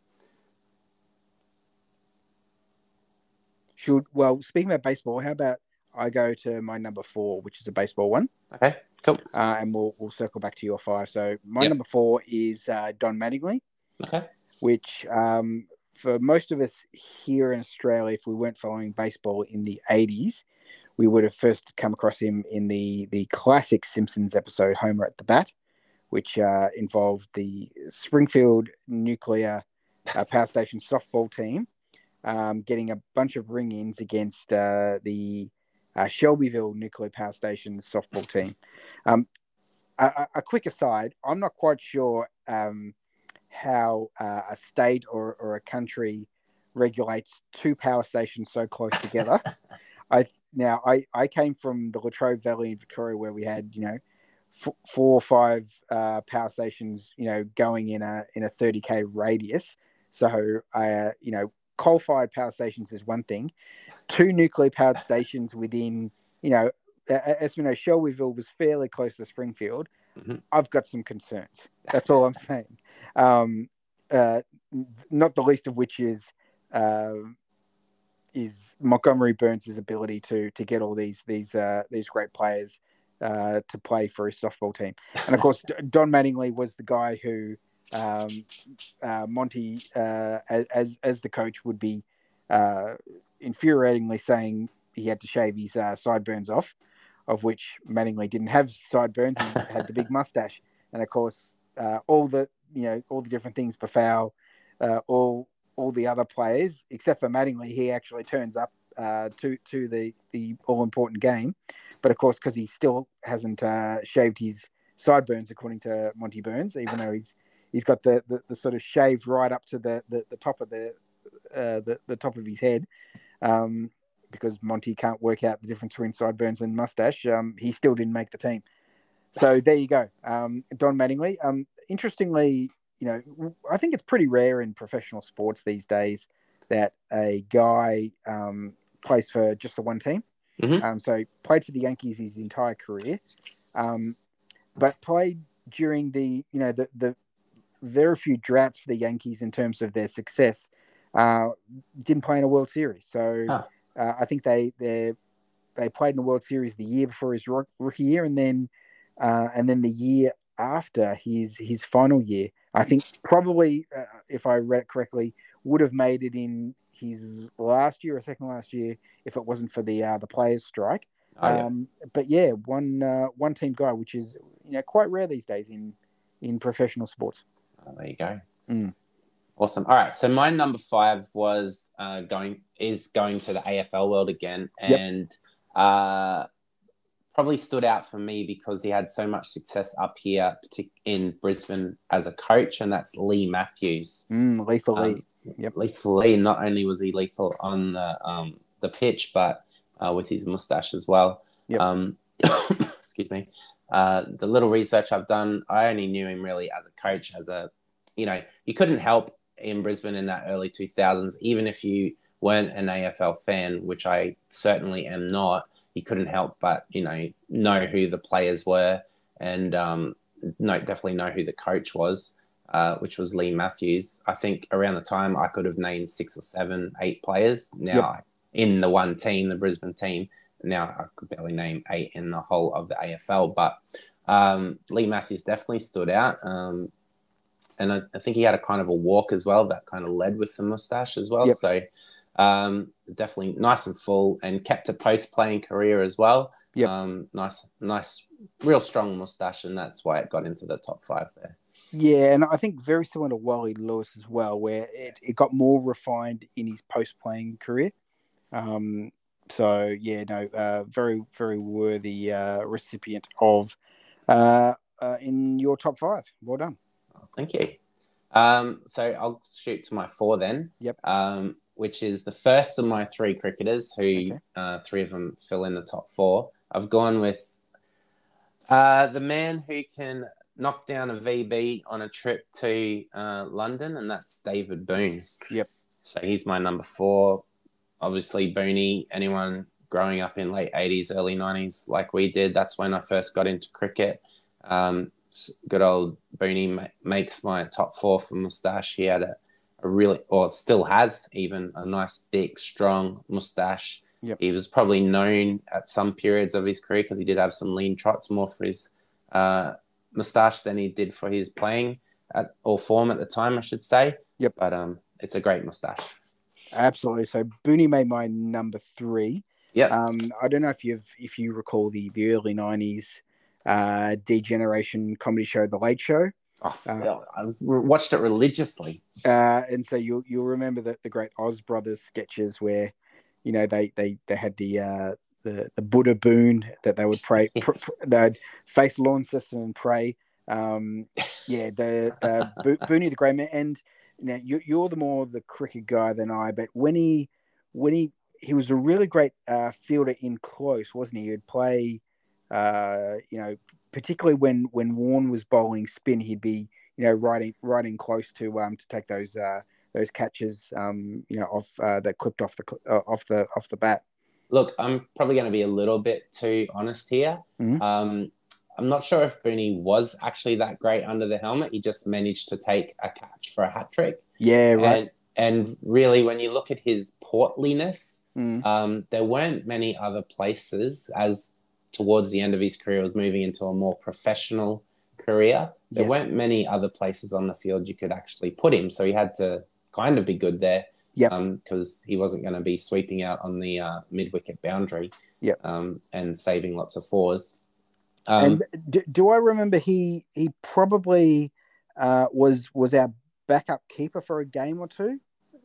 Should well, speaking about baseball, how about I go to my number four, which is a baseball one, Okay, cool. uh, and we'll we'll circle back to your five. So my Yep. number four is uh, Don Mattingly, Okay. which um, for most of us here in Australia, if we weren't following baseball in the '80s, we would have first come across him in the the classic Simpsons episode Homer at the Bat, which uh, involved the Springfield Nuclear uh, Power Station softball team um, getting a bunch of ring-ins against uh, the uh, Shelbyville Nuclear Power Station softball team. Um, a, a- quick aside: I'm not quite sure um, how uh, a state or, or a country regulates two power stations so close together. *laughs* I now I, I came from the Latrobe Valley in Victoria where we had you know f- four or five uh, power stations you know going in a in a 30k radius. So uh, you know coal fired power stations is one thing. Two nuclear powered *laughs* stations within you know as we know Shelbyville was fairly close to Springfield. Mhm. I've got some concerns. That's all I'm *laughs* saying. Um, uh, not the least of which is um is Montgomery Burns' ability to to get all these these uh, these great players uh, to play for his softball team, and of *laughs* course Don Mattingly was the guy who um, uh, Monty uh, as as- as the coach would be uh, infuriatingly saying he had to shave his uh, sideburns off, of which Mattingly didn't have sideburns; he had the big *laughs* mustache, and of course uh, all the you know all the different things Bafau, uh, all all the other players except for Mattingly, he actually turns up uh, to to the the all important game, but of course because he still hasn't uh, shaved his sideburns according to Monty Burns, even though he's he's got the, the, the sort of shaved right up to the, the, the top of the, uh, the the top of his head. Um, because Monty can't work out the difference between sideburns and mustache, um, he still didn't make the team. So there you go, um, Don Mattingly. Um, interestingly, you know, I think it's pretty rare in professional sports these days that a guy um, plays for just the one team. Mhm. Um, so played for the Yankees his entire career, um, but played during the you know the the very few droughts for the Yankees in terms of their success. Uh, didn't play in a World Series, so Huh. uh, I think they they they played in the World Series the year before his rookie year, and then uh, and then the year after his his final year. I think probably, uh, if I read it correctly, would have made it in his last year or second last year if it wasn't for the uh, the players' strike. Oh, yeah. Um, but yeah, one uh, one team guy, which is you know quite rare these days in in professional sports. Oh, there you go. Mm. Awesome. All right. So my number five was uh, going is going to the AFL world again, Yep. and uh, probably stood out for me because he had so much success up here, in Brisbane as a coach, and that's Leigh Matthews. Mm, lethal Um, Leigh. Yep. Lethal Leigh. Not only was he lethal on the um, the pitch, but uh, with his mustache as well. Yep. Um, *coughs* excuse me. Uh, the little research I've done, I only knew him really as a coach, as a you know, you couldn't help in Brisbane in that early 2000s, even if you weren't an AFL fan, which I certainly am not. You couldn't help but you know know who the players were, and um, no, definitely know who the coach was uh, which was Leigh Matthews. I think around the time I could have named six or seven, eight players. Now in the one team, the Brisbane team. Now I could barely name eight in the whole of the AFL, but um, Leigh Matthews definitely stood out. Um, and I, I think he had a kind of a walk as well that kind of led with the mustache as well. Yep. So um, definitely nice and full and kept a post playing career as well. Yep. Um, nice, nice, real strong mustache, and that's why it got into the top five there. Yeah, and I think very similar to Wally Lewis as well, where it, it got more refined in his post playing career. Um, so yeah, no, uh, very very worthy uh, recipient of uh, uh, in your top five. Well done. Thank you. Um, so I'll shoot to my four then. Yep. Um, which is the first of my three cricketers, who Okay. uh, three of them fill in the top four. I've gone with uh, the man who can knock down a VB on a trip to uh, London, and that's David Boon. Yep. So he's my number four. Obviously, Booney, anyone growing up in late 80s, early 90s, like we did, that's when I first got into cricket. Um, good old Booney ma- makes my top four for mustache. He had a, a really, or still has even, a nice, thick, strong mustache. Yep. He was probably known at some periods of his career because he did have some lean trots more for his uh, mustache than he did for his playing at or form at the time, I should say. Yep. But um, it's a great mustache. Absolutely. So Booney made my number three. Yeah. Um, I don't know if you've if you recall the the early nineties uh, D-Generation comedy show, The Late Show. Oh, Uh, I watched it religiously. Uh, and so you'll you'll remember the, the great Oz Brothers sketches where, you know, they they, they had the uh, the the Buddha Boon that they would pray, Yes. pr- they'd face Launceston and pray. Um, yeah, the the Bo- Booney the Great Man, and now you, you're the more the cricket guy than I. But when he when he he was a really great uh, fielder in close, wasn't he? He'd play, uh, you know, particularly when when Warne was bowling spin, he'd be you know riding riding close to um to take those uh those catches um you know off uh, that clipped off the uh, off the off the bat. Look, I'm probably going to be a little bit too honest here. Mhm. Um, I'm not sure if Booney was actually that great under the helmet. He just managed to take a catch for a hat trick. Yeah, right. And, and really, when you look at his portliness, Mm. um, there weren't many other places as towards the end of his career was moving into a more professional career. There Yes. weren't many other places on the field you could actually put him, so he had to kind of be good there. Yep. because he wasn't going to be sweeping out on the uh, mid wicket boundary. Yep. Um, and saving lots of fours. Um, and do, do I remember he he probably uh, was was our backup keeper for a game or two?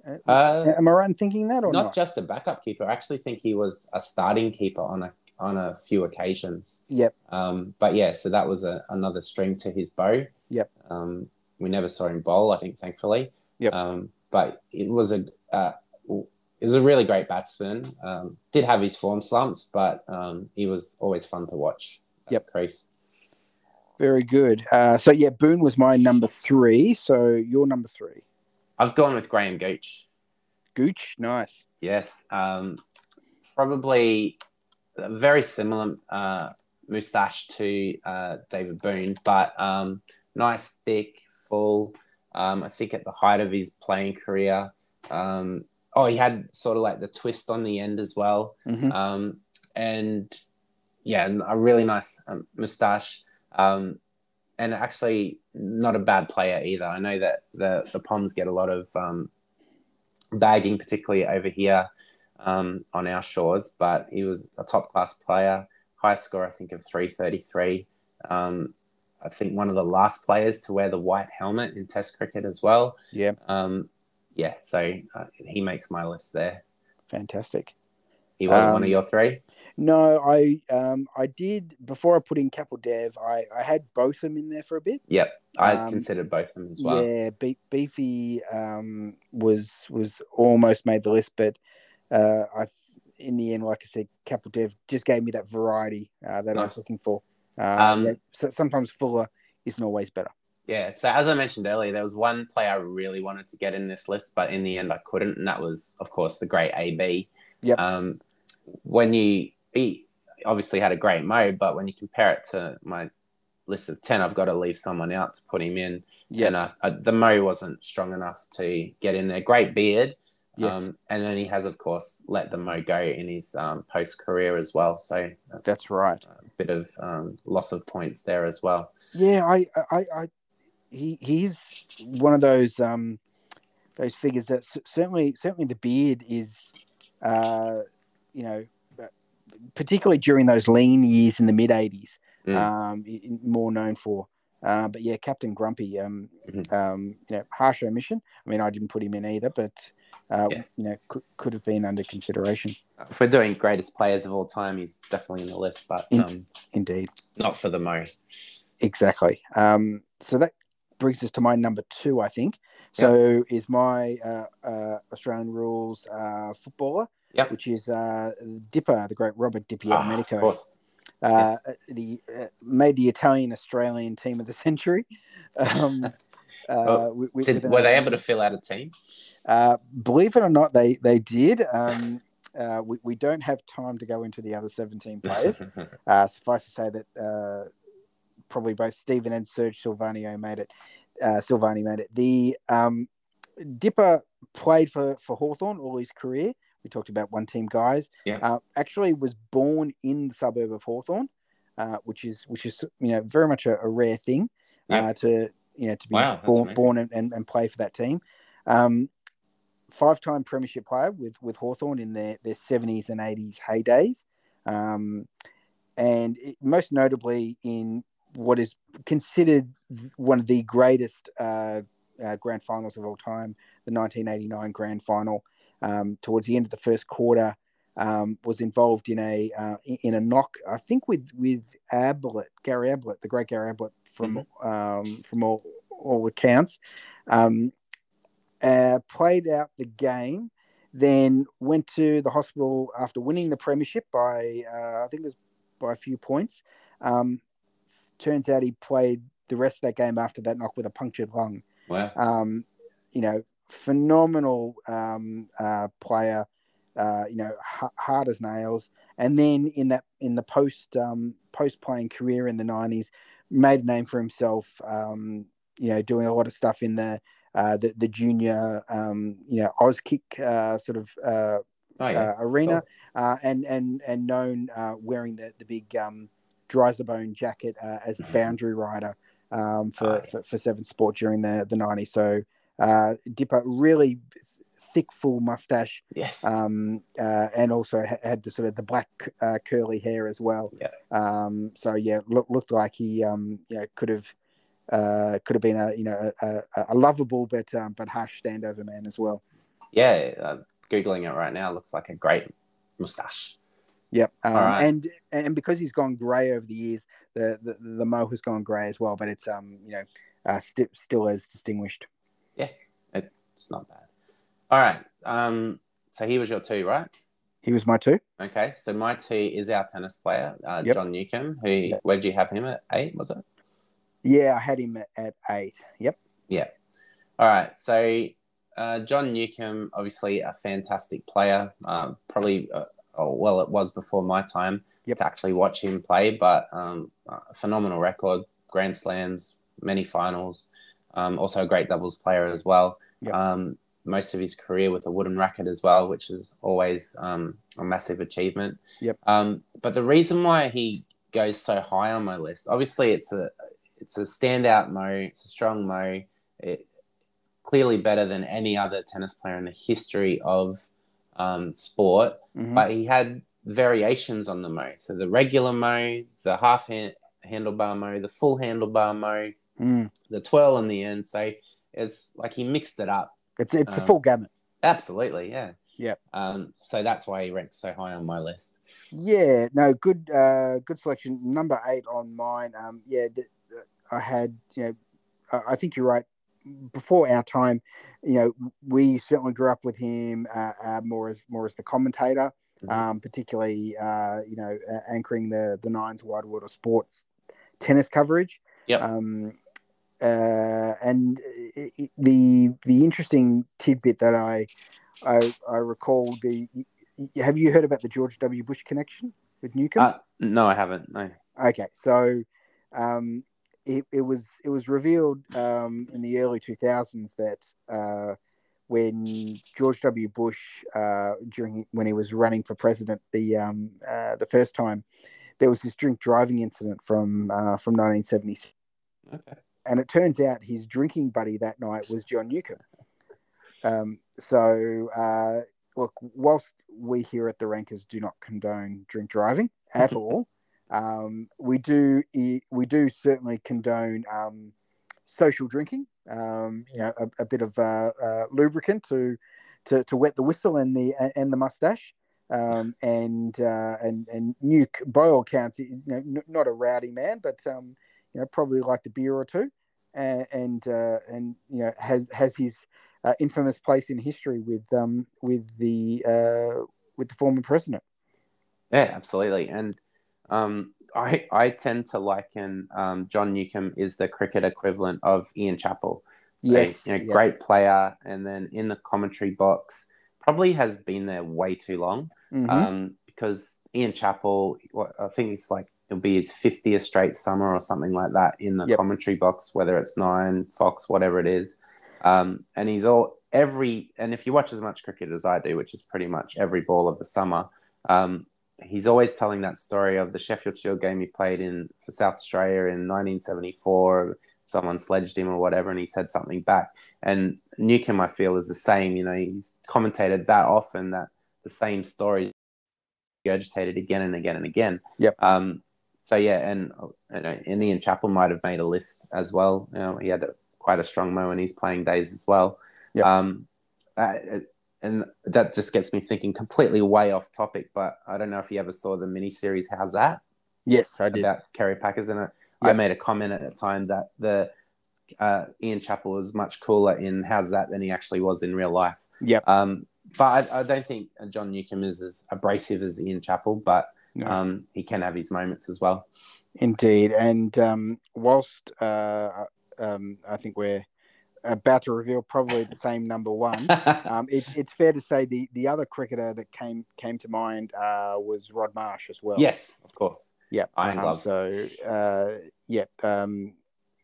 Uh, uh, Am I right in thinking that or not not? just a backup keeper. I actually think he was a starting keeper on a on a few occasions. Yep. Um, but yeah, so that was a, another string to his bow. Yep. Um, we never saw him bowl, I think, thankfully. Yep. Um, but it was a uh, it was a really great batsman. Um, did have his form slumps, but um, he was always fun to watch. Yep. crease. Very good. Uh, so yeah, Boon was my number three. So your number three, I've gone with Graham Gooch. Gooch. Nice. Yes, um, probably a very similar uh, moustache to uh, David Boon, but um, nice, thick, full. Um, I think at the height of his playing career. Um, oh, he had sort of like the twist on the end as well, hmm um, and yeah, a really nice um, moustache. Um, and actually, not a bad player either. I know that the the Poms get a lot of um, bagging, particularly over here um, on our shores. But he was a top class player, high score I think of three thirty three. Um, I think one of the last players to wear the white helmet in Test cricket as well. Yeah, Um, yeah, so uh, he makes my list there. fantastic. He wasn't Um, one of your three. No, I um I did before I put in Kapil Dev. I I had both of them in there for a bit. Yep, I um, considered both of them as well. Yeah, Be- Beefy um was was almost made the list, but uh I in the end, like I said, Kapil Dev just gave me that variety uh, that I was looking for. Uh, Um, yeah, so sometimes fuller isn't always better. Yeah, so as I mentioned earlier, there was one player I really wanted to get in this list, but in the end I couldn't, and that was, of course, the great AB. Yep. Um, when you he obviously had a great mode, but when you compare it to my list of ten, I've got to leave someone out to put him in. Yeah, And uh, uh, the mo wasn't strong enough to get in there. Great beard. Yes. Um, and then he has, of course, let the mo go in his um, post career as well. So that's, that's right. a bit of um, loss of points there as well. Yeah, I, I, I, he, he's one of those, um, those figures that certainly, certainly the beard is, uh, you know, particularly during those lean years in the mid '80s, Mm. um, more known for. Uh, but yeah, Captain Grumpy, um, Mhm. um, you know, harsh omission. I mean, I didn't put him in either, but uh, Yeah. you know, could, could have been under consideration. If we're doing greatest players of all time, he's definitely in the list, but um, Indeed. not for the mo. Exactly. Um, so that brings us to my number two, I think. So is my uh, uh, Australian rules uh, footballer, Yep. which is uh, Dipper, the great Robert Di Ah, Medico. of course. uh, yes. the uh, made the Italian Australian team of the century. *laughs* Um, uh, Oh, with- with- Did, were they able to fill out a team? Uh, believe it or not, they they did. Um, uh, we, we don't have time to go into the other 17 players. *laughs* Uh, suffice to say that uh, probably both Stephen and Serge Silvagni made it. Uh, Silvagni made it. The um, Dipper played for for Hawthorn all his career. We talked about one team guys. Yeah. Uh, actually, was born in the suburb of Hawthorn, uh, which is which is you know very much a, a rare thing Yeah. uh, to you know to be Wow, born born and, and, and play for that team. Um, Five time premiership player with with Hawthorn in their their seventies and eighties heydays. Um, and it, most notably in what is considered one of the greatest uh, uh, grand finals of all time, the 1989 grand final. Um, towards the end of the first quarter, um, was involved in a uh, in a knock, I think with with Ablett, Gary Ablett, the great Gary Ablett from um, from all all accounts. Um, uh, played out the game, then went to the hospital after winning the premiership by uh, I think it was by a few points. Um, turns out he played the rest of that game after that knock with a punctured lung. Wow. Um, you know, phenomenal um, uh, player. Uh, you know, h- hard as nails. And then in that in the post um, post playing career in the nineties, made a name for himself. Um, you know, doing a lot of stuff in the uh, the, the junior um, you know Oz kick uh, sort of uh, Oh, yeah. uh, arena, uh, and and and known uh, wearing the the big um, dries jacket uh, as the boundary rider um, for, for for Seven Sport during the the nineties. So uh, Dipper really thick, full mustache, yes. um, uh, and also ha- had the sort of the black uh, curly hair as well. Yeah. Um, so yeah, look, looked like he um, you know could have. Uh, could have been a you know a, a, a lovable but um, but harsh standover man as well. yeah. Uh, Googling it right now looks like a great mustache. Yep. Um, right. And and because he's gone grey over the years, the, the the mo has gone grey as well. But it's um you know uh, st- still as distinguished. Yes. It's not bad. All right. Um, so he was your two, right? He was my two. Okay. So my two is our tennis player, uh, Yep. John Newcombe, who, Yep. where did you have him at eight, was it? Yeah, I had him at, at eight. Yep. Yeah. All right. So uh, John Newcombe, obviously a fantastic player. Um, probably, uh, oh, well, it was before my time Yep. to actually watch him play, but um, a phenomenal record, Grand Slams, many finals. Um, also a great doubles player as well. Yep. Um, most of his career with a wooden racket as well, which is always um, a massive achievement. Yep. Um, but the reason why he goes so high on my list, obviously, it's a it's a standout mo. It's a strong mo. It, clearly better than any other tennis player in the history of um, sport. Mhm. But he had variations on the mo. So the regular mo, the half hand, handlebar mo, the full handlebar mo, Mm. the twirl in the end. So it's like he mixed it up. It's it's the Um, full gamut. Absolutely, yeah. Yep. Um, so that's why he ranks so high on my list. Yeah, no, good, uh, good selection. Number eight on mine. Um, yeah, th- th- I had, you know, I I think you're right. Before our time, you know, we certainly grew up with him uh, uh, more as more as the commentator, Mhm. um, particularly, uh, you know, uh, anchoring the the Nines Wide World of Sports tennis coverage. Yep. Um, uh, and i i the the interesting tidbit that I I, I recall the. Have you heard about the George W. Bush connection with Newcombe? Uh, no, I haven't. No. okay, so um, it, it was it was revealed um, in the early two thousands that uh, when George W. Bush uh, during when he was running for president the um, uh, the first time, there was this drink driving incident from uh, from nineteen seventy six Okay. And it turns out his drinking buddy that night was John Newcombe. Um, so, uh, look, whilst we here at the Rankers do not condone drink driving *laughs* at all, um, we do we do certainly condone um, social drinking. Um, you know, a, a bit of uh, uh, lubricant to, to to wet the whistle and the and the mustache. Um, and uh, and and Nuke, by all accounts, you know, n- not a rowdy man, but um, you know, probably liked a beer or two, and and, uh, and you know has has his uh, infamous place in history with um with the uh, with the former president. Yeah, absolutely. And um, I I tend to liken um, John Newcombe is the cricket equivalent of Ian Chappell. So, Yes, you know, yeah. great player, and then in the commentary box, probably has been there way too long. Mhm. Um, because Ian Chappell, I think it's like it'll be his 50th straight summer or something like that in the Yep. commentary box, whether it's Nine, Fox, whatever it is. Um, and he's all every, and if you watch as much cricket as I do, which is pretty much every ball of the summer, um, he's always telling that story of the Sheffield Shield game he played in for South Australia in 1974. Someone sledged him or whatever, and he said something back. And Newcombe, I feel, is the same. You know, he's commentated that often that the same story regurgitated again and again and again. Yep. Um, so yeah, and you know, and Ian Chappell might have made a list as well. You know, he had a, quite a strong mo in his playing days as well. Yep. Um, uh, and that just gets me thinking completely way off topic. But I don't know if you ever saw the miniseries "How's That" Yes, I did. about Kerry Packers And. I Yep. made a comment at the time that the uh, Ian Chappell was much cooler in "How's That" than he actually was in real life. Yep. Um, but I, I don't think John Newcombe is as abrasive as Ian Chappell, but No. um, he can have his moments as well. Indeed, and um, whilst uh, um, I think we're about to reveal probably the same number one, *laughs* um, it, it's fair to say the, the other cricketer that came came to mind uh, was Rod Marsh as well. yes, of course. yeah, Iron um, gloves. So uh, yeah, um,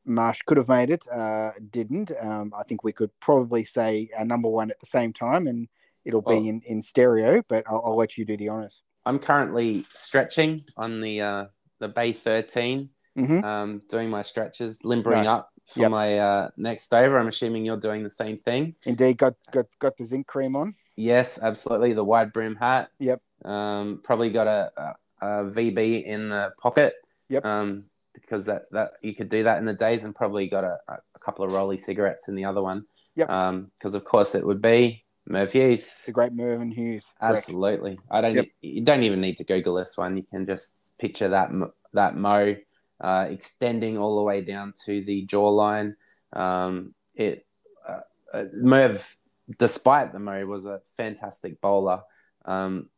Marsh could have made it, uh, didn't. Um, I think we could probably say our number one at the same time, and it'll Well- be in, in stereo. But I'll, I'll let you do the honors. I'm currently stretching on the uh, the Bay 13, hmm um, doing my stretches, limbering Nice. up for Yep. my uh, next over. I'm assuming you're doing the same thing. Indeed, got got got the zinc cream on. Yes, absolutely. The wide brim hat. Yep. Um, probably got a, a, a VB in the pocket. Yep. Um, because that, that you could do that in the days, and probably got a, a couple of Rolly cigarettes in the other one. Yep. Um, because of course it would be Merv Hughes. The great Mervyn Hughes. Correct. Absolutely. I don't. Yep. You don't even need to Google this one. You can just picture that that mo uh, extending all the way down to the jawline. Um, it uh, uh, Merv, despite the mo, was a fantastic bowler. Um,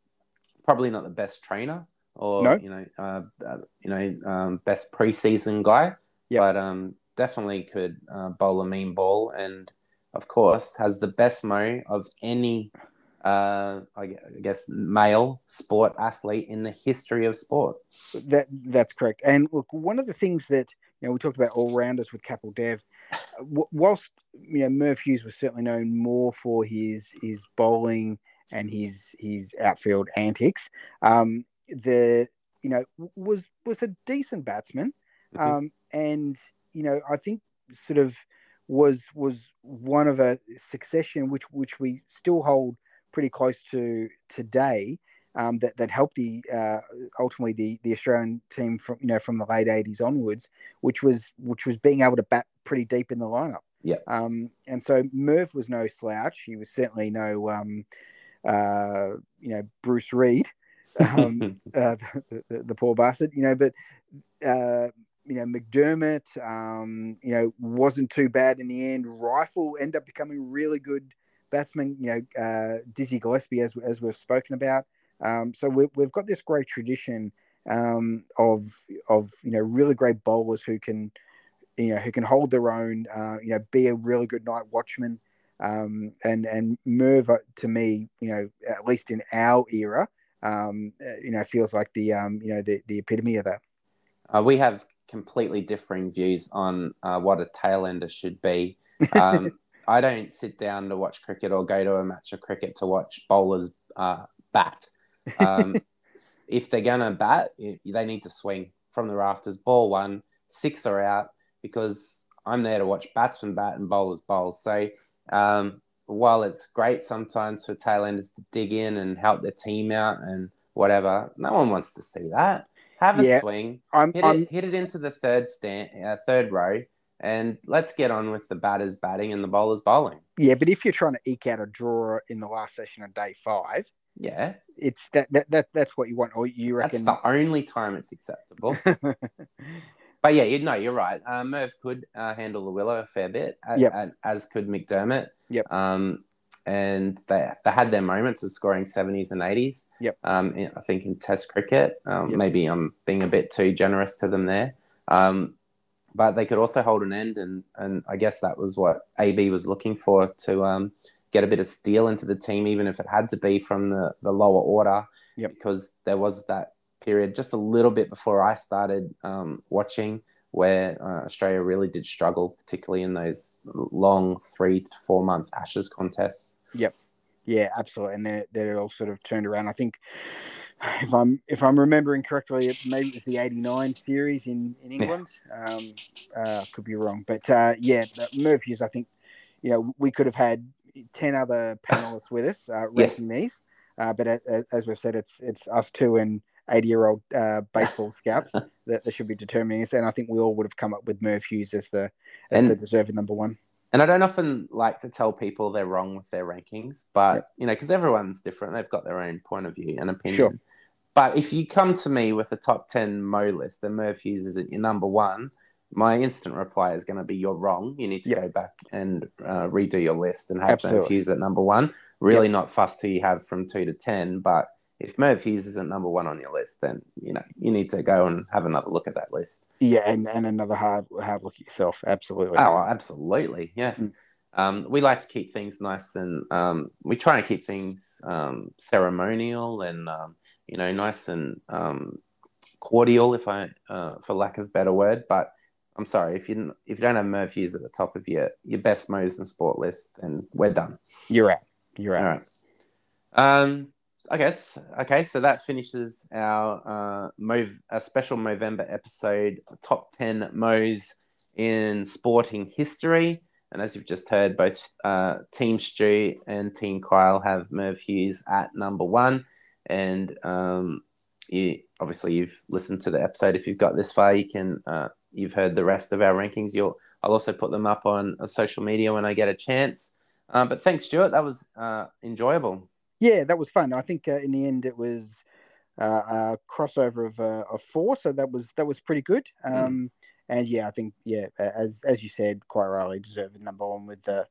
probably not the best trainer or No. you know uh, uh, you know um, best preseason guy, Yep. but um, definitely could uh, bowl a mean ball and of course has the best mo of any uh, I guess male sport athlete in the history of sport. That that's correct. And look, one of the things that you know we talked about all rounders with Kapil Dev. Whilst you know Merv Hughes was certainly known more for his his bowling and his his outfield antics, um, the you know was was a decent batsman, Mhm. um, and you know I think sort of was was one of a succession which which we still hold pretty close to today um, that that helped the uh, ultimately the the Australian team from you know from the late '80s onwards, which was which was being able to bat pretty deep in the lineup. Yeah. Um, and so Merv was no slouch. He was certainly no um, uh, you know Bruce Reid, um, *laughs* uh, the, the, the poor bastard. You know, but uh, you know McDermott, um, you know, wasn't too bad in the end. Rifle ended up becoming really good batsman. You know, uh, Dizzy Gillespie, as as we've spoken about. Um, so we, we've got this great tradition um, of of you know really great bowlers who can you know who can hold their own. Uh, you know, be a really good night watchman. Um, and and Merv uh, to me, you know, at least in our era, um, uh, you know, feels like the um, you know the the epitome of that. Uh, we have completely differing views on uh, what a tail ender should be. *laughs* Um, I don't sit down to watch cricket or go to a match of cricket to watch bowlers uh, bat. Um, *laughs* if they're going to bat, they need to swing from the rafters. Ball one, six are out because I'm there to watch batsmen bat and bowlers bowl. So um, while it's great sometimes for tailenders to dig in and help their team out and whatever, no one wants to see that. Have a Yeah, swing, I'm, hit I'm it, hit it into the third stand, uh, third row, and let's get on with the batters batting and the bowlers bowling. yeah, but if you're trying to eke out a draw in the last session of day five, Yeah, it's that that, that that's what you want, or you reckon that's the only time it's acceptable. *laughs* But yeah, you know, you're right. Uh, Merv could uh, handle the willow a fair bit, a- Yep. a- as could McDermott. Yep. Um, and they they had their moments of scoring 70s and 80s. Yep. Um, I think in Test cricket, um, Yep. maybe I'm being a bit too generous to them there. Um, but they could also hold an end, and and I guess that was what AB was looking for to um, get a bit of steel into the team, even if it had to be from the the lower order. Yep. Because there was that period just a little bit before I started um, watching where uh, Australia really did struggle, particularly in those long three to four month Ashes contests. Yep. Yeah, absolutely. And then then it all sort of turned around. I think if I'm if I'm remembering correctly, it maybe it was the '89 series in in England. Um, uh, could be wrong, but uh, yeah, Murphy's. I think you know we could have had ten other panelists with us uh, Yes. these, uh, but a- a- as we've said, it's it's us two and 80 year old uh, baseball *laughs* scouts that, that should be determining this. And I think we all would have come up with Merv Hughes as the as And- the deserving number one. And I don't often like to tell people they're wrong with their rankings, but Yep. you know, because everyone's different, they've got their own point of view and opinion. Sure. But if you come to me with a top ten Mo list and Merv Hughes isn't your number one, my instant reply is going to be you're wrong. You need to Yep. go back and uh, redo your list and have Merv Hughes at number one. Really not fussed who you have from two to ten, but if Merv Hughes isn't number one on your list, then you know you need to go and have another look at that list. Yeah, and, and another hard hard look at yourself. Absolutely. Oh, absolutely. Yes. Mm. Um, we like to keep things nice and um, we try to keep things um, ceremonial and, um, you know, nice and um, cordial, if I, uh, for lack of a better word. But I'm sorry, if you, if you don't have Merv Hughes at the top of your, your best Mo's and sport list, then we're done. You're out. You're All out. right. Um, I guess. Okay, so that finishes our uh, Mov- a special Movember episode, top ten Mo's in sporting history. And as you've just heard, both uh, Team Stu and Team Kyle have Merv Hughes at number one. And um, you obviously you've listened to the episode. If you've got this far, you can uh, you've heard the rest of our rankings. You'll I'll also put them up on uh, social media when I get a chance. Uh, but thanks, Stuart. That was uh, enjoyable. Yeah, that was fun. I think uh, in the end it was uh, a crossover of uh, of four, so that was that was pretty good. Um, And yeah, I think yeah, as as you said, quite rightly deserved number one with uh,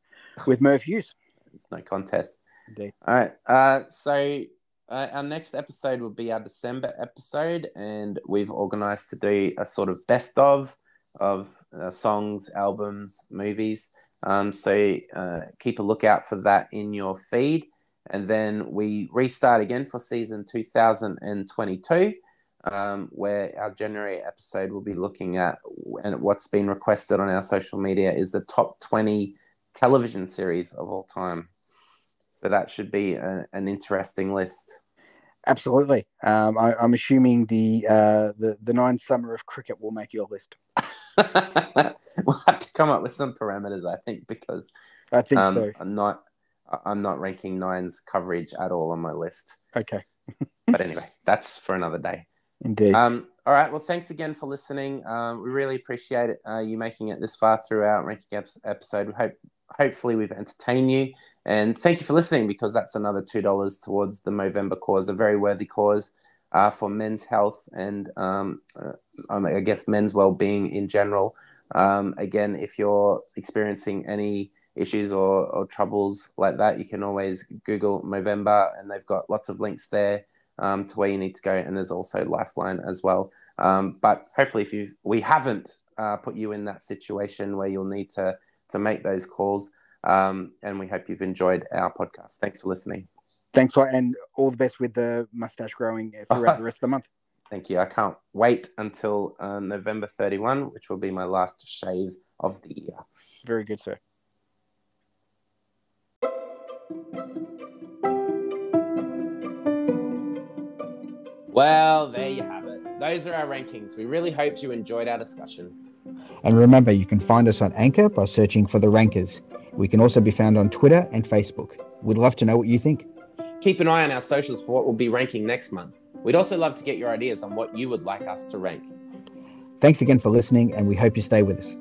with Merv Hughes. It's no contest. Indeed. All right. Uh, so uh, our next episode will be our December episode, and we've organised to do a sort of best of of uh, songs, albums, movies. Um, so uh, keep a lookout for that in your feed, and then we restart again for season 2022. Um, where our January episode will be looking at and what's been requested on our social media is the top 20 television series of all time. So that should be a, an interesting list. Absolutely. Um, I, I'm assuming the uh, the the nine summer of cricket will make your list. *laughs* we'll have to come up with some parameters, I think, because I think um, so. I'm not I'm not ranking Nine's coverage at all on my list. Okay. *laughs* but anyway, that's for another day. Indeed. Um, all right. Well, thanks again for listening. Um, we really appreciate it, uh, you making it this far through our ranking episode. We hope, hopefully, we've entertained you, and thank you for listening because that's another two dollars towards the Movember cause, a very worthy cause uh, for men's health and um, uh, I guess men's well-being in general. Um, again, if you're experiencing any issues or, or troubles like that, you can always Google Movember, and they've got lots of links there um, to where you need to go. And there's also Lifeline as well. Um, but hopefully, if you we haven't uh, put you in that situation where you'll need to to make those calls. Um, and we hope you've enjoyed our podcast. Thanks for listening. Thanks, and all the best with the mustache growing throughout the rest of the month. *laughs* Thank you. I can't wait until uh, November 31, which will be my last shave of the year. Very good, sir. Well, there you have it. Those are our rankings. We really hope you enjoyed our discussion. And remember, you can find us on Anchor by searching for The Rankers. We can also be found on Twitter and Facebook. We'd love to know what you think. Keep an eye on our socials for what we'll be ranking next month. We'd also love to get your ideas on what you would like us to rank. Thanks again for listening, and we hope you stay with us.